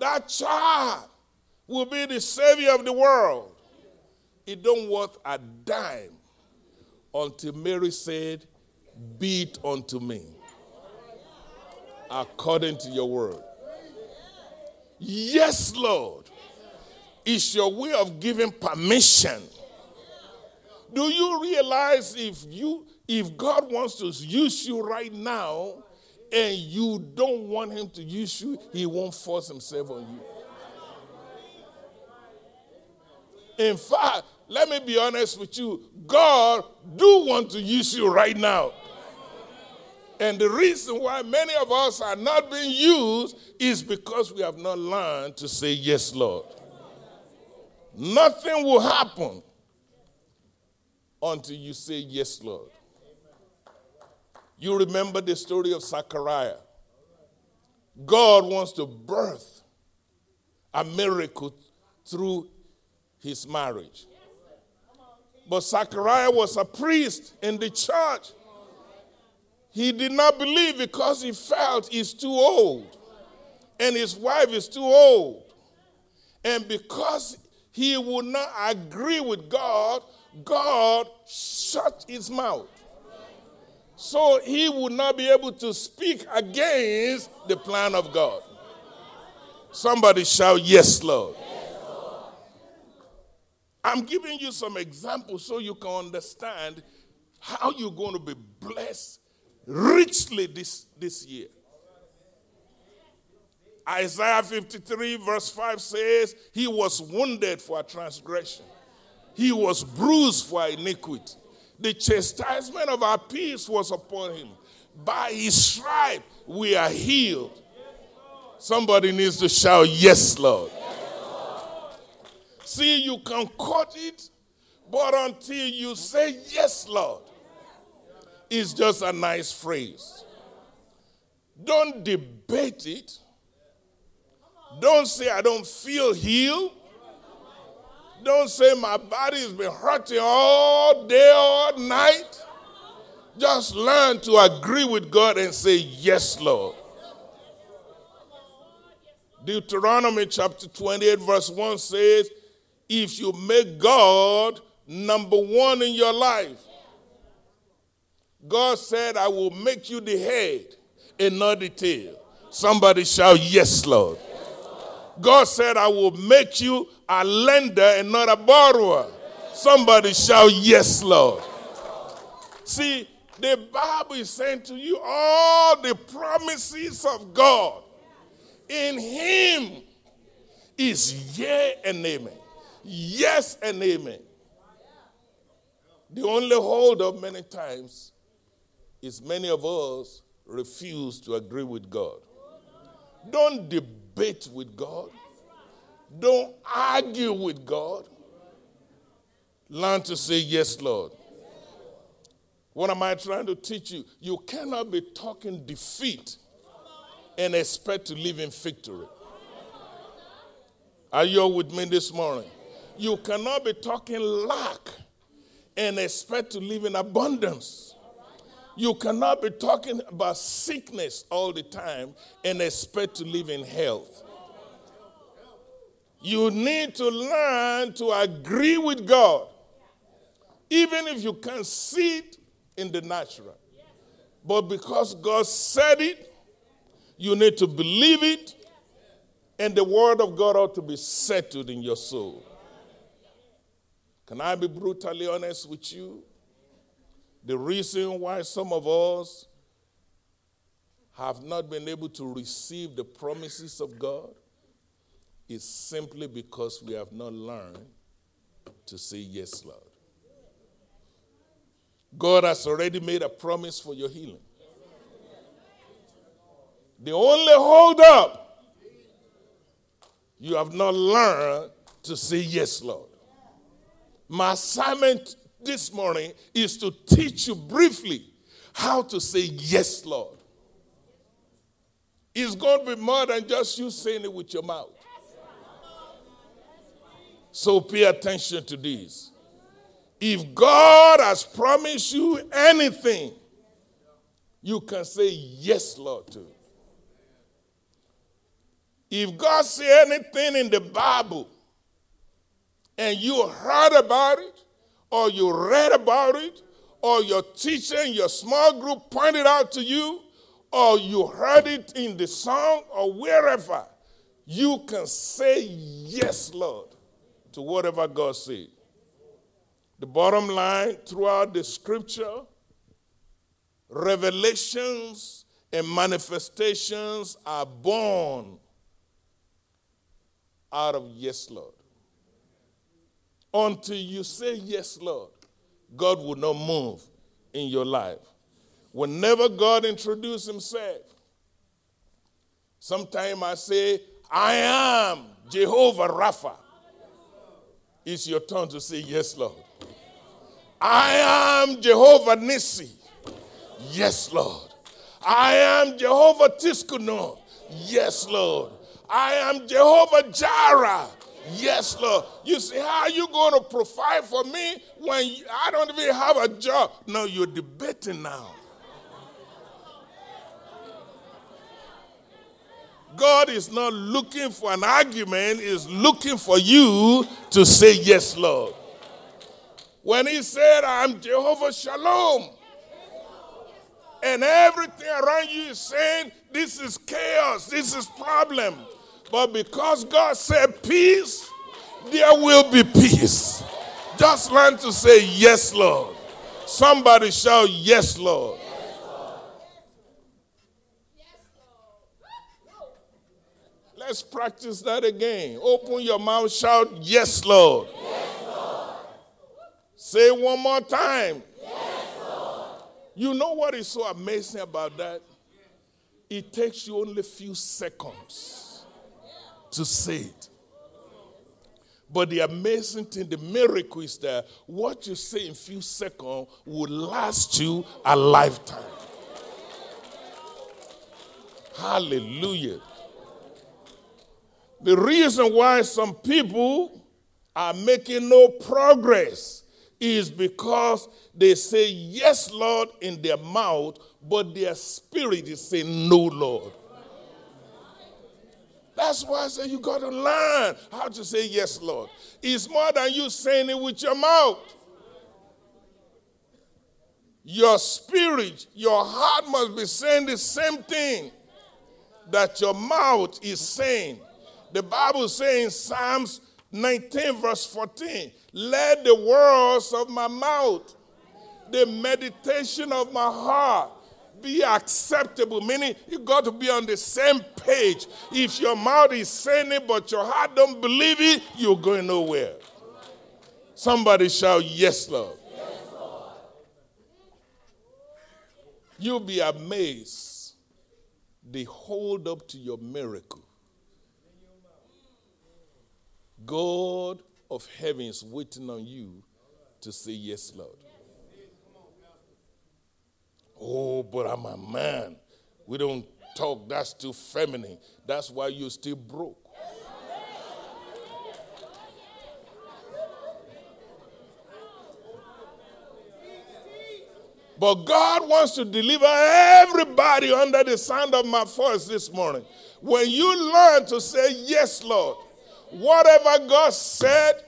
That child will be the savior of the world. It don't worth a dime until Mary said, Be it unto me according to your word. Yes, Lord. It's your way of giving permission. Do you realize if you if God wants to use you right now and you don't want him to use you, he won't force himself on you. In fact, let me be honest with you, God do want to use you right now. And the reason why many of us are not being used is because we have not learned to say, Yes, Lord. Nothing will happen until you say, Yes, Lord. You remember the story of Zechariah. God wants to birth a miracle through his marriage. But Zechariah was a priest in the church. He did not believe because he felt he's too old and his wife is too old. And because he would not agree with God, God shut his mouth. So he would not be able to speak against the plan of God. Somebody shout, Yes, Lord. I'm giving you some examples so you can understand how you're going to be blessed richly this, this year. Isaiah 53, verse 5 says, He was wounded for a transgression, He was bruised for iniquity. The chastisement of our peace was upon Him. By His stripe, we are healed. Somebody needs to shout, Yes, Lord. See, you can quote it, but until you say, Yes, Lord, it's just a nice phrase. Don't debate it. Don't say, I don't feel healed. Don't say, my body has been hurting all day, all night. Just learn to agree with God and say, Yes, Lord. Deuteronomy chapter 28, verse 1 says, If you make God number one in your life, God said, I will make you the head and not the tail. Somebody shout, Yes, Lord. God said, I will make you a lender and not a borrower. Somebody shout, Yes, Lord. See, the Bible is saying to you all the promises of God in Him is yea and amen. Yes and amen. The only hold up many times is many of us refuse to agree with God. Don't debate with God. Don't argue with God. Learn to say, Yes, Lord. What am I trying to teach you? You cannot be talking defeat and expect to live in victory. Are you with me this morning? You cannot be talking lack and expect to live in abundance. You cannot be talking about sickness all the time and expect to live in health. You need to learn to agree with God, even if you can't see it in the natural. But because God said it, you need to believe it, and the word of God ought to be settled in your soul. Can I be brutally honest with you? The reason why some of us have not been able to receive the promises of God is simply because we have not learned to say yes, Lord. God has already made a promise for your healing. The only hold up, you have not learned to say yes, Lord. My assignment this morning is to teach you briefly how to say yes, Lord. It's going to be more than just you saying it with your mouth. So pay attention to this. If God has promised you anything, you can say yes, Lord, to. If God said anything in the Bible and you heard about it, or you read about it, or your teacher in your small group pointed out to you, or you heard it in the song, or wherever, you can say yes, Lord, to whatever God said. The bottom line throughout the scripture, revelations and manifestations are born out of yes, Lord. Until you say yes, Lord, God will not move in your life. Whenever God introduces himself, sometimes I say, I am Jehovah Rapha. It's your turn to say, Yes, Lord. I am Jehovah Nissi. Yes, Lord. I am Jehovah Tsidkenu. Yes, Lord. I am Jehovah Jireh. Yes, Lord. You say, how are you going to provide for me when I don't even have a job? No, you're debating now. God is not looking for an argument, He's looking for you to say, Yes, Lord. When He said, I'm Jehovah Shalom, and everything around you is saying, This is chaos, this is problem. But because God said peace, there will be peace. Just learn to say, Yes, Lord. Somebody shout, Yes, Lord. Let's practice that again. Open your mouth, shout, Yes, Lord. Say it one more time. You know what is so amazing about that? It takes you only a few seconds to say it. But the amazing thing, the miracle is that what you say in few seconds will last you a lifetime. Hallelujah. The reason why some people are making no progress is because they say yes, Lord, in their mouth, but their spirit is saying no, Lord. That's why I say you got to learn how to say yes, Lord. It's more than you saying it with your mouth. Your spirit, your heart must be saying the same thing that your mouth is saying. The Bible says in Psalms 19, verse 14, let the words of my mouth, the meditation of my heart be acceptable. Meaning you got to be on the same page. If your mouth is saying it, but your heart don't believe it, you're going nowhere. Somebody shout, Yes, Lord. You'll be amazed. They hold up to your miracle. God of heaven is waiting on you to say, Yes, Lord. Oh, but I'm a man. We don't talk, that's too feminine. That's why you're still broke. But God wants to deliver everybody under the sound of my voice this morning. When you learn to say, Yes, Lord, whatever God said,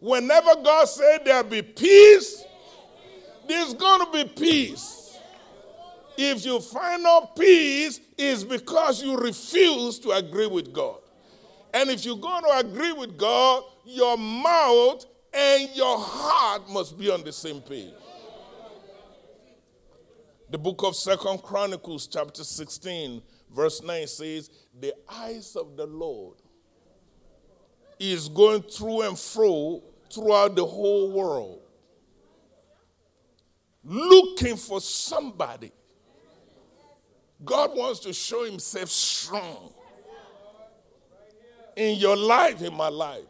whenever God said there'll be peace, there's going to be peace. If you find no peace, it's because you refuse to agree with God. And if you're going to agree with God, your mouth and your heart must be on the same page. The book of Second Chronicles, chapter 16, verse 9 says, The eyes of the Lord is going through and fro throughout the whole world, looking for somebody. God wants to show himself strong in your life, in my life.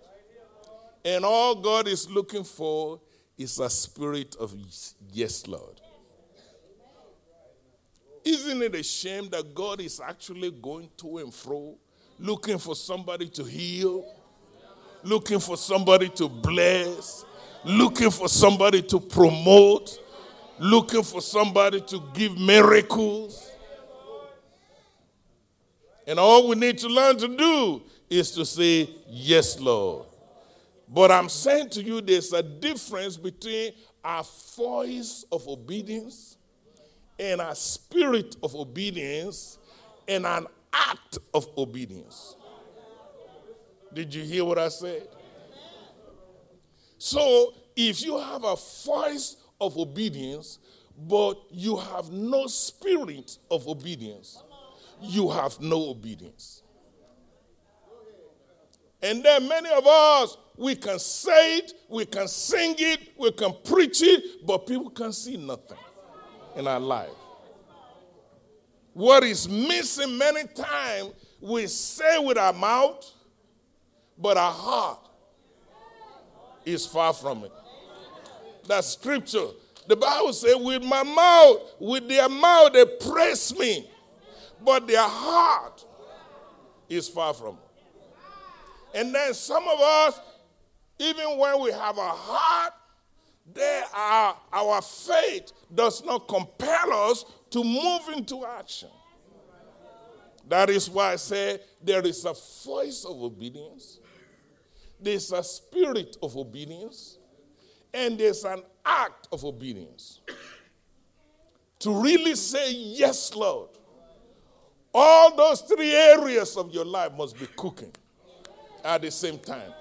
And all God is looking for is a spirit of yes, Lord. Isn't it a shame that God is actually going to and fro, looking for somebody to heal, looking for somebody to bless, looking for somebody to promote, looking for somebody to give miracles? And all we need to learn to do is to say, Yes, Lord. But I'm saying to you, there's a difference between a voice of obedience and a spirit of obedience and an act of obedience. Did you hear what I said? So, if you have a voice of obedience, but you have no spirit of obedience, you have no obedience. And then many of us, we can say it, we can sing it, we can preach it, but people can see nothing in our life. What is missing many times, we say with our mouth, but our heart is far from it. That's scripture. The Bible says, with my mouth, with their mouth, they praise me, but their heart is far from. And then some of us, even when we have a heart, there are our faith does not compel us to move into action. That is why I say there is a voice of obedience, there's a spirit of obedience, and there's an act of obedience. To really say, Yes, Lord, all those three areas of your life must be cooking at the same time.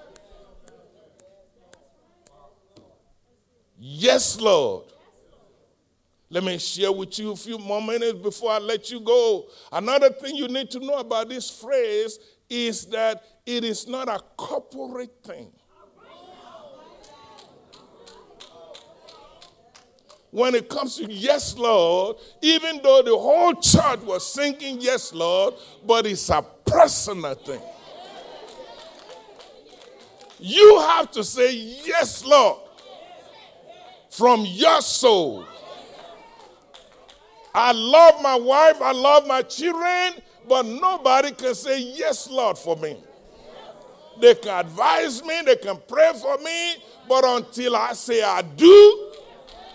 Yes, Lord. Let me share with you a few more minutes before I let you go. Another thing you need to know about this phrase is that it is not a corporate thing. When it comes to yes, Lord, even though the whole church was singing yes, Lord, but it's a personal thing. You have to say yes, Lord, from your soul. I love my wife, I love my children, but nobody can say, Yes, Lord, for me. They can advise me, they can pray for me, but until I say I do,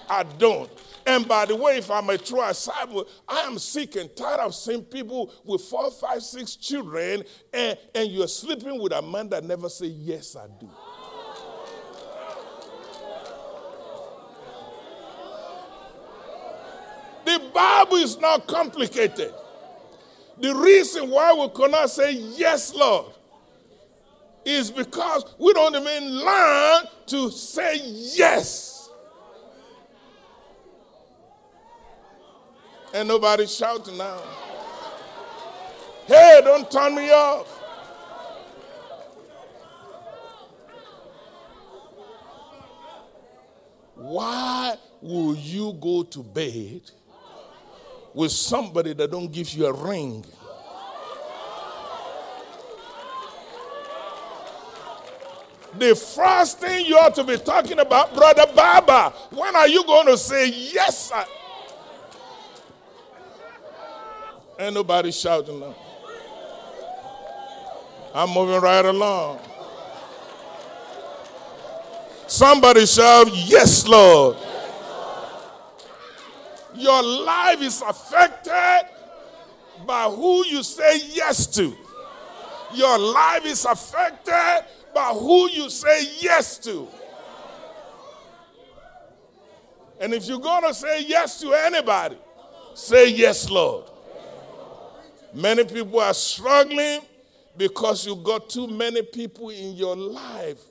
I don't. And by the way, if I'm a true disciple, I am sick and tired of seeing people with four, five, six children, and, and you're sleeping with a man that never say, Yes, I do. The Bible is not complicated. The reason why we cannot say, Yes, Lord, is because we don't even learn to say yes. And nobody shouting now. Hey, don't turn me off. Why will you go to bed with somebody that don't give you a ring? The first thing you ought to be talking about, Brother Baba, when are you going to say yes? I... Ain't nobody shouting now. I'm moving right along. Somebody shout, Yes, Lord. Your life is affected by who you say yes to. Your life is affected by who you say yes to. And if you're going to say yes to anybody, say yes, Lord. Many people are struggling because you got too many people in your life.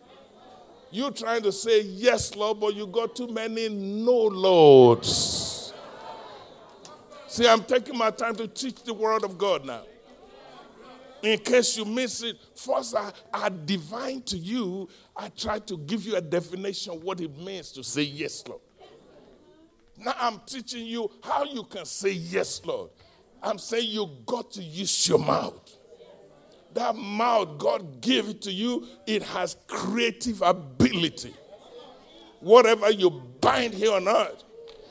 You're trying to say yes, Lord, but you got too many no, Lords. See, I'm taking my time to teach the word of God now. In case you miss it, first I, I divine to you, I try to give you a definition of what it means to say yes, Lord. Now I'm teaching you how you can say yes, Lord. I'm saying you got to use your mouth. That mouth, God gave it to you, it has creative ability. Whatever you bind here on earth,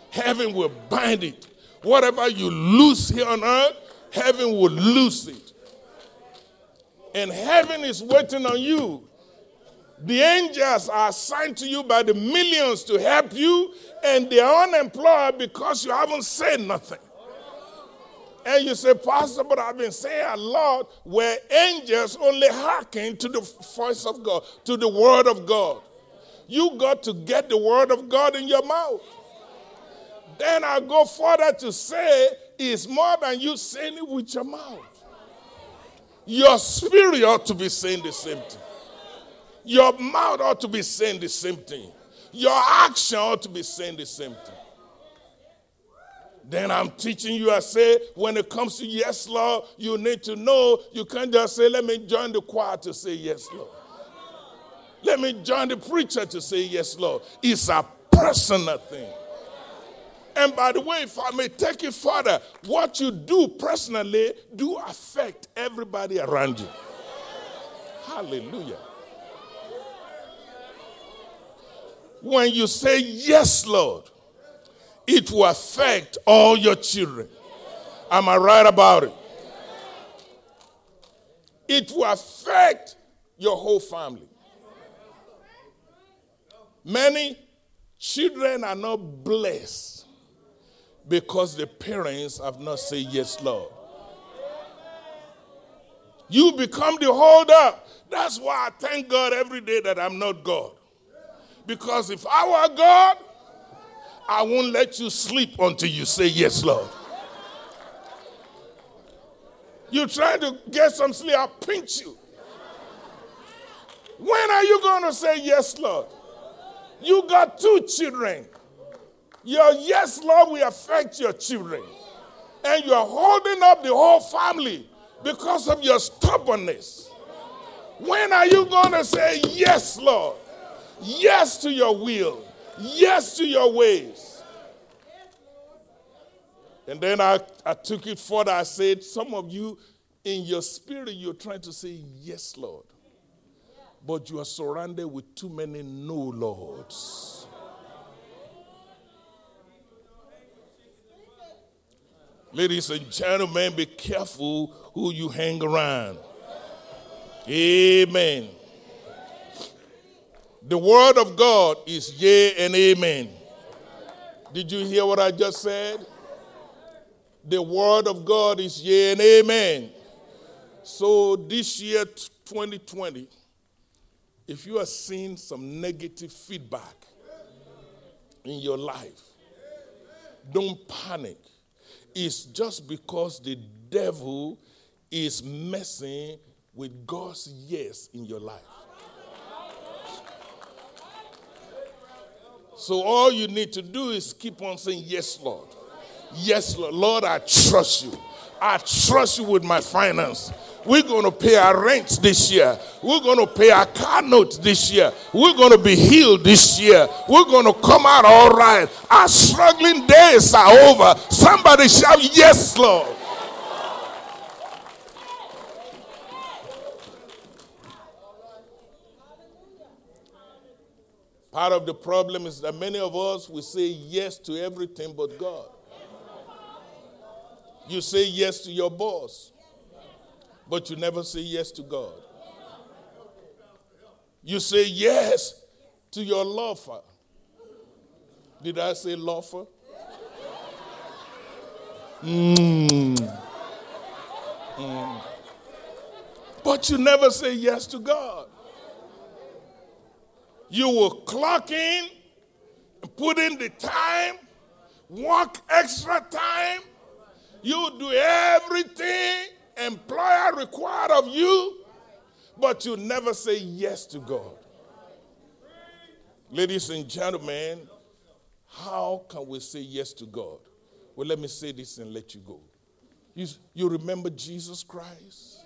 heaven will bind it. Whatever you loose here on earth, heaven will loose it. And heaven is waiting on you. The angels are assigned to you by the millions to help you, and they are unemployed because you haven't said nothing. And you say, Pastor, but I've been saying a lot where angels only hearken to the voice of God, to the word of God. You got to get the word of God in your mouth. Then I go further to say it's more than you saying it with your mouth. Your spirit ought to be saying the same thing. Your mouth ought to be saying the same thing. Your action ought to be saying the same thing. Then I'm teaching you, I say, when it comes to yes, Lord, you need to know you can't just say, let me join the choir to say yes, Lord. Let me join the preacher to say yes, Lord. It's a personal thing. And by the way, if I may take it further, what you do personally do affect everybody around you. Hallelujah. When you say yes, Lord, it will affect all your children. Am I right about it? It will affect your whole family. Many children are not blessed because the parents have not said yes, Lord. You become the holder. That's why I thank God every day that I'm not God. Because if I were God, I won't let you sleep until you say yes, Lord. You try to get some sleep, I'll pinch you. When are you going to say yes, Lord? You got two children. Your yes, Lord, will affect your children. And you're holding up the whole family because of your stubbornness. When are you going to say yes, Lord? Yes to your will. Yes to your ways. And then I, I took it further. I said, Some of you, in your spirit, you're trying to say, Yes, Lord. But you are surrounded with too many no lords. Ladies and gentlemen, be careful who you hang around. Amen. The word of God is yea and amen. Did you hear what I just said? The word of God is yea and amen. So this year, 2020, if you are seeing some negative feedback in your life, don't panic. It's just because the devil is messing with God's yes in your life. So all you need to do is keep on saying, Yes, Lord. Yes, Lord. Lord, I trust you. I trust you with my finance. We're going to pay our rent this year. We're going to pay our car note this year. We're going to be healed this year. We're going to come out all right. Our struggling days are over. Somebody shout, Yes, Lord. Part of the problem is that many of us we say yes to everything but God. You say yes to your boss, but you never say yes to God. You say yes to your lover. Did I say lover? Mm. Mm. But you never say yes to God. You will clock in, put in the time, work extra time. You do everything employer required of you, but you never say yes to God. Ladies and gentlemen, how can we say yes to God? Well, let me say this and let you go. You, you remember Jesus Christ?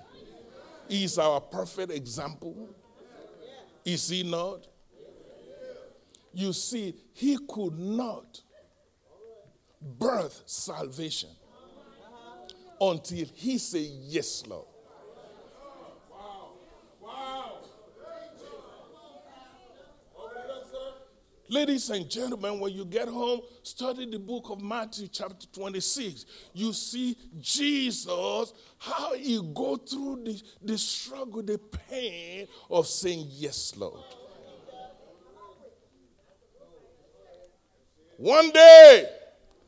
He is our perfect example. Is he not? You see, he could not birth salvation until he said, Yes, Lord. Ladies and gentlemen, when you get home, study the book of Matthew, chapter 26. You see Jesus, how he go through the, the struggle, the pain of saying, Yes, Lord. One day,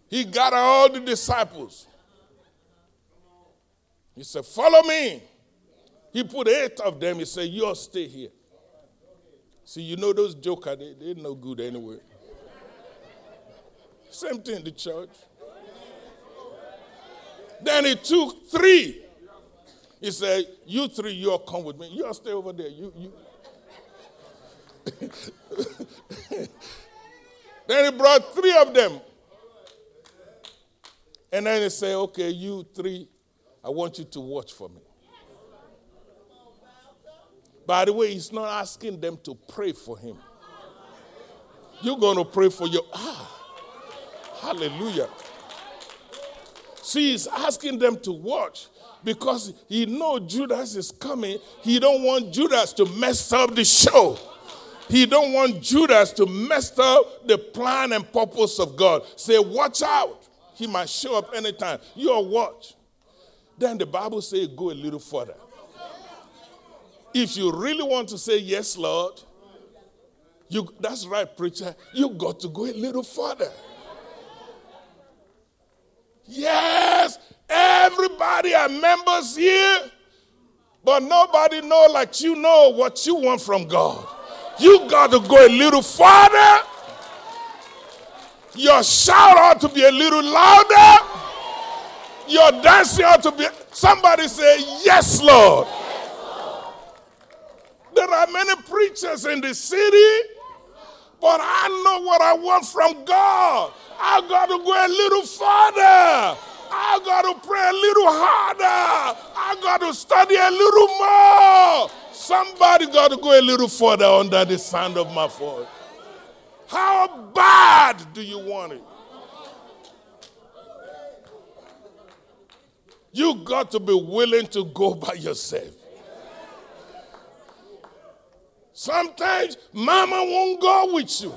he got all the disciples. He said, Follow me. He put eight of them. He said, You'll stay here. See, you know those jokers, they, they're no good anyway. Same thing in the church. Then he took three. He said, You three, you'll come with me. You'll stay over there. You, you. then he brought three of them. And then he said, Okay, you three, I want you to watch for me. By the way, he's not asking them to pray for him. You're going to pray for your ah. Hallelujah. See, he's asking them to watch because he know Judas is coming. He don't want Judas to mess up the show. He don't want Judas to mess up the plan and purpose of God. Say, watch out. He might show up anytime. You're watch. Then the Bible says, go a little further. If you really want to say yes, Lord, you that's right, preacher. You got to go a little further. Yes, everybody are members here, but nobody know like you know what you want from God. You got to go a little farther. Your shout ought to be a little louder. Your dancing ought to be. Somebody say, Yes, Lord. There are many preachers in the city, but I know what I want from God. I got to go a little farther. I got to pray a little harder. I got to study a little more. Somebody got to go a little further under the sound of my voice. How bad do you want it? You got to be willing to go by yourself. Sometimes mama won't go with you.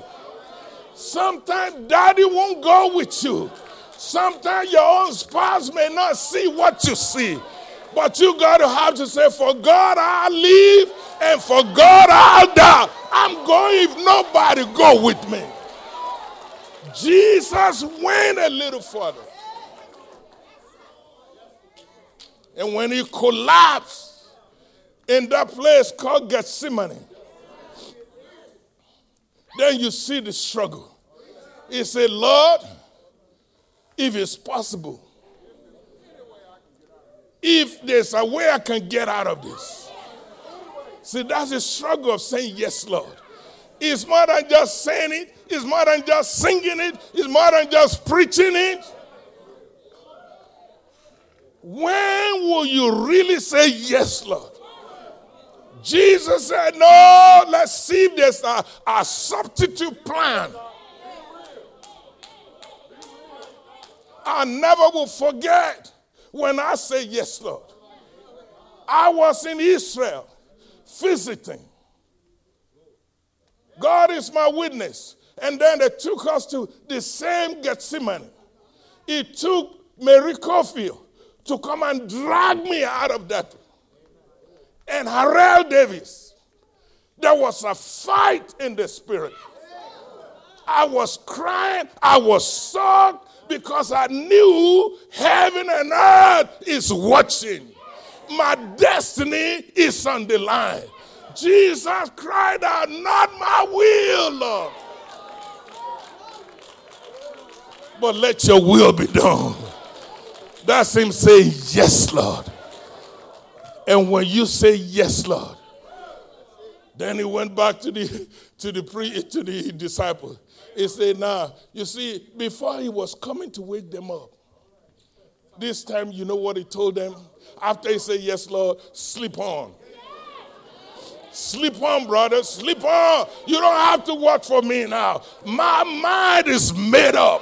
Sometimes daddy won't go with you. Sometimes your own spouse may not see what you see, but you got to have to say, For God I'll live and for God I'll die. I'm going if nobody go with me. Jesus went a little further. And when he collapsed in that place called Gethsemane, then you see the struggle. He said, Lord, if it's possible, if there's a way I can get out of this. See, that's the struggle of saying, Yes, Lord. It's more than just saying it, it's more than just singing it, it's more than just preaching it. When will you really say, Yes, Lord? Jesus said, No, let's see if there's a, a substitute plan. I never will forget when I say, Yes, Lord. I was in Israel visiting. God is my witness. And then they took us to the same Gethsemane. It took Mary Cofield to come and drag me out of that. And Harrell Davis. There was a fight in the spirit. I was crying, I was shocked because I knew heaven and earth is watching. My destiny is on the line. Jesus cried out, Not my will, Lord. But let your will be done. That's him saying, Yes, Lord. And when you say yes, Lord, then he went back to the to the pre to the disciples. He said, Now, you see, before he was coming to wake them up, this time you know what he told them? After he said, Yes, Lord, sleep on. Sleep on, brother. Sleep on. You don't have to work for me now. My mind is made up.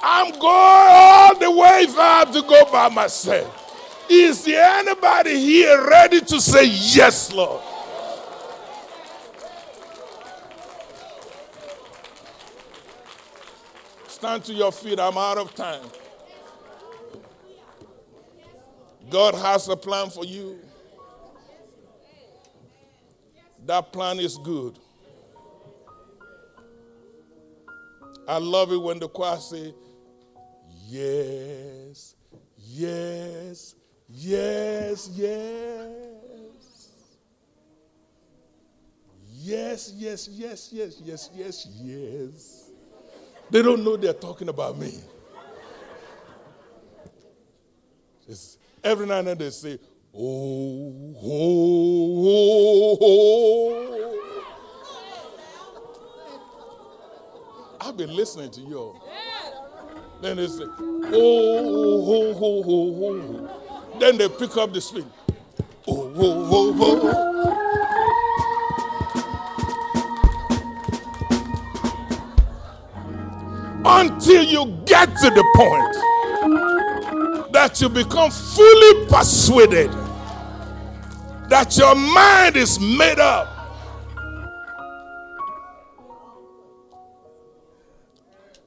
I'm going all the way if I have to go by myself. Is there anybody here ready to say yes, Lord? Stand to your feet. I'm out of time. God has a plan for you. That plan is good. I love it when the choir say, Yes, yes, yes, yes. Yes, yes, yes, yes, yes, yes, yes. They don't know they're talking about me. It's, every now and then they say, Oh, oh, oh, oh. I've been listening to you all. Then they say, oh, oh, oh, oh, oh. Then they pick up the spin. Oh, oh, oh, oh. Until you get to the point that you become fully persuaded that your mind is made up.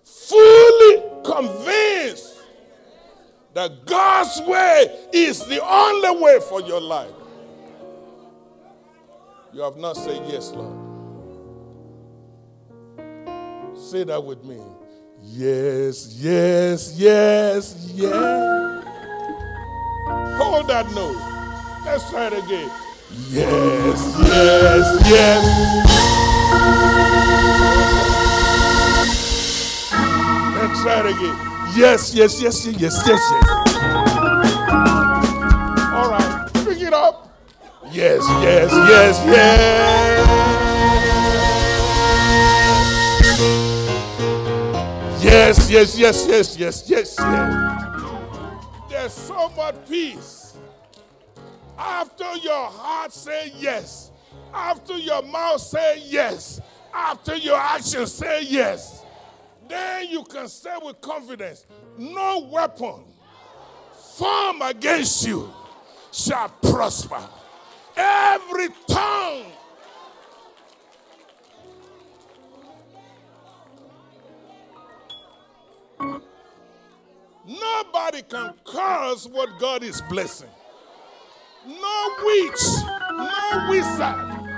Fully convinced that God's way is the only way for your life. You have not said yes, Lord. Say that with me. Yes, yes, yes, yes. Hold that note. Let's try it again. Yes, yes, yes. Let's try it again. Yes, yes, yes, yes, yes, yes, yes. All right, pick it up. Yes, yes, yes, yes. Yes, yes, yes, yes, yes, yes, yes. There's so much peace. After your heart say yes, after your mouth say yes, after your actions say yes, then you can say with confidence, no weapon formed against you shall prosper. Every tongue Nobody can curse what God is blessing. No witch, no wizard.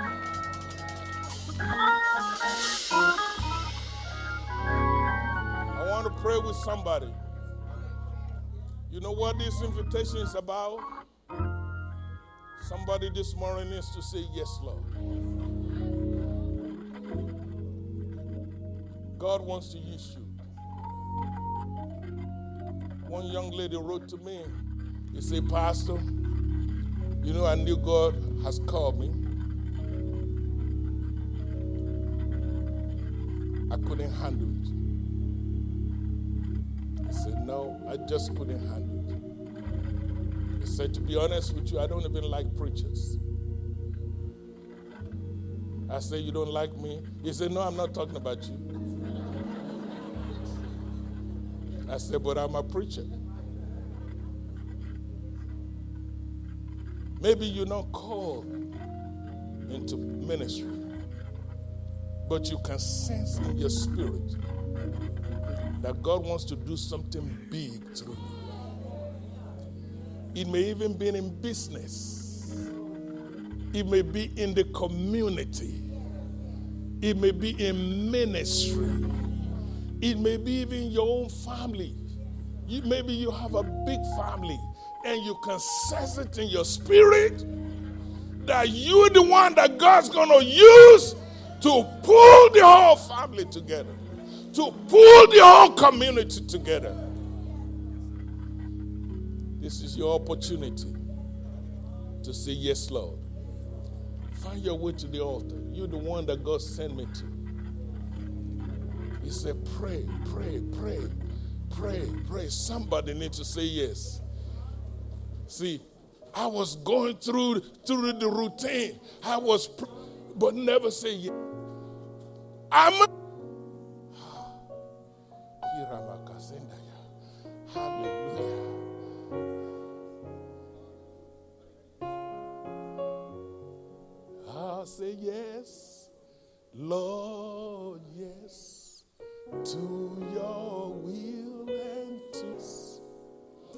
I want to pray with somebody. You know what this invitation is about? Somebody this morning needs to say, Yes, Lord. God wants to use you. One young lady wrote to me. He said, Pastor, you know, I knew God has called me. I couldn't handle it. I said, No, I just couldn't handle it. He said, To be honest with you, I don't even like preachers. I said, You don't like me? He said, No, I'm not talking about you. I said, But I'm a preacher. Maybe you're not called into ministry, but you can sense in your spirit that God wants to do something big through you. It may even be in business, it may be in the community, it may be in ministry, it may be even your own family. You, maybe you have a big family and you can sense it in your spirit that you're the one that God's going to use to pull the whole family together, to pull the whole community together. This is your opportunity to say, Yes, Lord. Find your way to the altar. You're the one that God sent me to. He said, Pray, pray, pray, pray, pray. Somebody needs to say yes. See, I was going through through the routine. I was, pr- but never say yes. I'm. A. Hallelujah. I'll say yes, Lord, yes, to your will and to.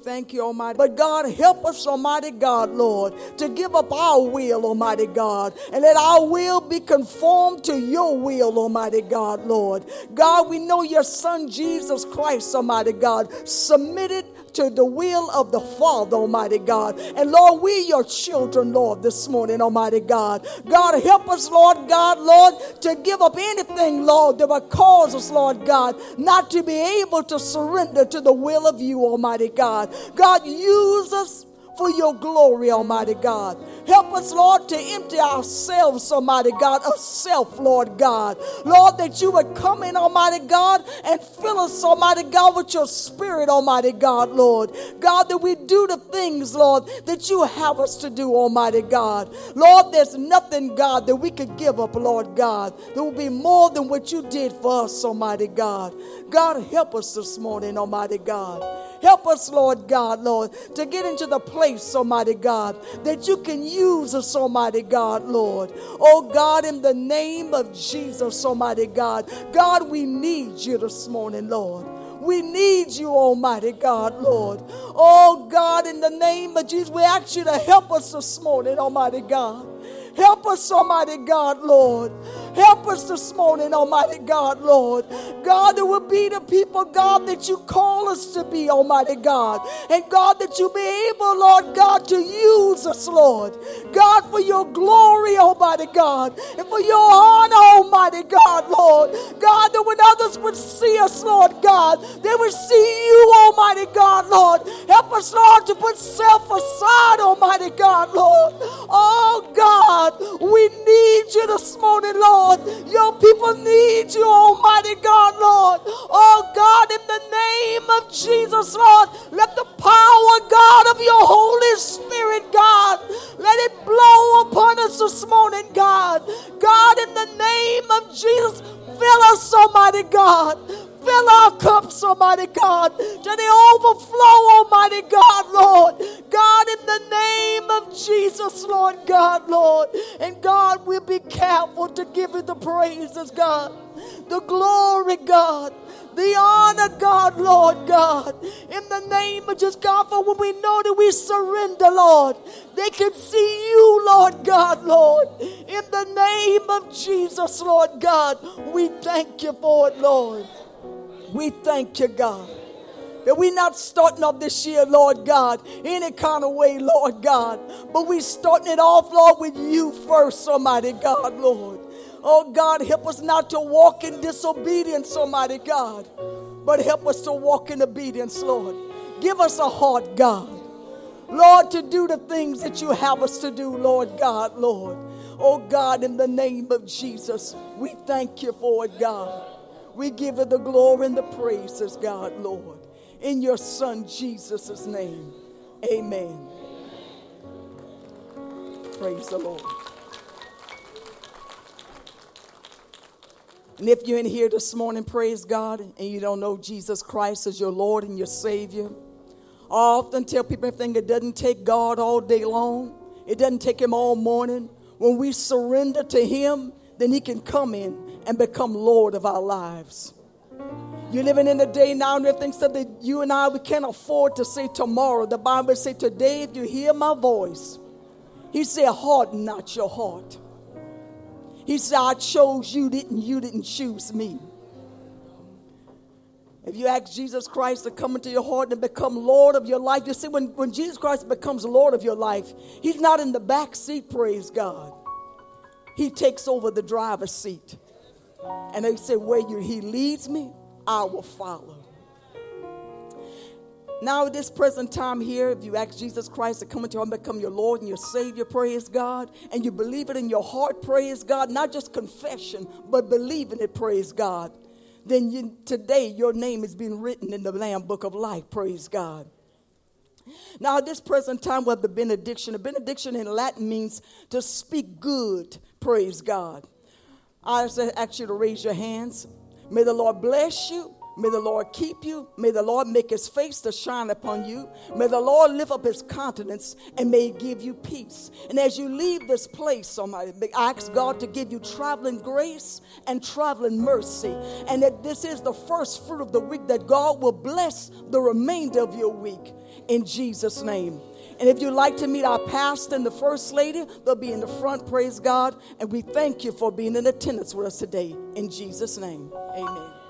Thank you, Almighty. But God, help us, Almighty God, Lord, to give up our will, Almighty God, and let our will be conformed to your will, Almighty God, Lord. God, we know your Son, Jesus Christ, Almighty God, submitted to the will of the Father, Almighty God. And Lord, we your children, Lord, this morning, Almighty God. God, help us, Lord God, Lord, to give up anything, Lord, that would cause us, Lord God, not to be able to surrender to the will of you, Almighty God. God, use us for your glory, Almighty God. Help us, Lord, to empty ourselves, Almighty God, of self, Lord God. Lord, that you would come in, Almighty God, and fill us, Almighty God, with your spirit, Almighty God, Lord. God, that we do the things, Lord, that you have us to do, Almighty God. Lord, there's nothing, God, that we could give up, Lord God, that will be more than what you did for us, Almighty God. God, help us this morning, Almighty God. Help us, Lord God, Lord, to get into the place, Almighty God, that you can use us, Almighty God, Lord. Oh God, in the name of Jesus, Almighty God. God, we need you this morning, Lord. We need you, Almighty God, Lord. Oh God, in the name of Jesus, we ask you to help us this morning, Almighty God. Help us, Almighty God, Lord. Help us this morning, Almighty God, Lord. God, that will be the people, God, that you call us to be, Almighty God. And God, that you be able, Lord God, to use us, Lord. God, for your glory, Almighty God. And for your honor, Almighty God, Lord. God, that when others would see us, Lord God, they would see you, Almighty God, Lord. Help us, Lord, to put self aside, Almighty God, Lord. Oh, God, we need you this morning, Lord. Your people need you, Almighty God, Lord. Oh, God, in the name of Jesus, Lord, let the power, God, of your Holy Spirit, God, let it blow upon us this morning, God. God, in the name of Jesus, fill us, Almighty God. Fill our cups, Almighty God, to the overflow, Almighty God, Lord. God, in the name of Jesus, Lord God, Lord. And God, we'll be careful to give you the praises, God, the glory, God. The honor, God, Lord God, in the name of just God, for when we know that we surrender, Lord, they can see you, Lord God, Lord. In the name of Jesus, Lord God, we thank you for it, Lord. We thank you, God. That we're not starting off this year, Lord God, any kind of way, Lord God. But we're starting it off, Lord, with you first, Almighty God, Lord. Oh God, help us not to walk in disobedience, Almighty God, but help us to walk in obedience, Lord. Give us a heart, God. Lord, to do the things that you have us to do, Lord God, Lord. Oh God, in the name of Jesus, we thank you for it, God. We give you the glory and the praises, God, Lord. In your Son Jesus' name, amen. Praise the Lord. And if you're in here this morning, praise God, and you don't know Jesus Christ as your Lord and your Savior, I often tell people everything it doesn't take God all day long, it doesn't take Him all morning. When we surrender to Him, then He can come in and become Lord of our lives. You're living in the day now, and everything said that you and I we can't afford to say tomorrow. The Bible says, Today, if you hear my voice, He said, Harden not your heart. He said, I chose you, didn't you didn't choose me. If you ask Jesus Christ to come into your heart and become Lord of your life, you see, when, when Jesus Christ becomes Lord of your life, He's not in the back seat, praise God. He takes over the driver's seat. And they say, Where you, He leads me, I will follow. Now, at this present time here, if you ask Jesus Christ to come into your heart and become your Lord and your Savior, praise God, and you believe it in your heart, praise God, not just confession, but believing it, praise God, then you, today your name is being written in the Lamb Book of Life, praise God. Now, at this present time, we have the benediction. A benediction in Latin means to speak good, praise God. I ask you to raise your hands. May the Lord bless you. May the Lord keep you. May the Lord make his face to shine upon you. May the Lord lift up his countenance and may he give you peace. And as you leave this place, somebody, I ask God to give you traveling grace and traveling mercy. And that this is the first fruit of the week that God will bless the remainder of your week in Jesus' name. And if you'd like to meet our pastor and the first lady, they'll be in the front, praise God. And we thank you for being in attendance with us today. In Jesus' name, amen.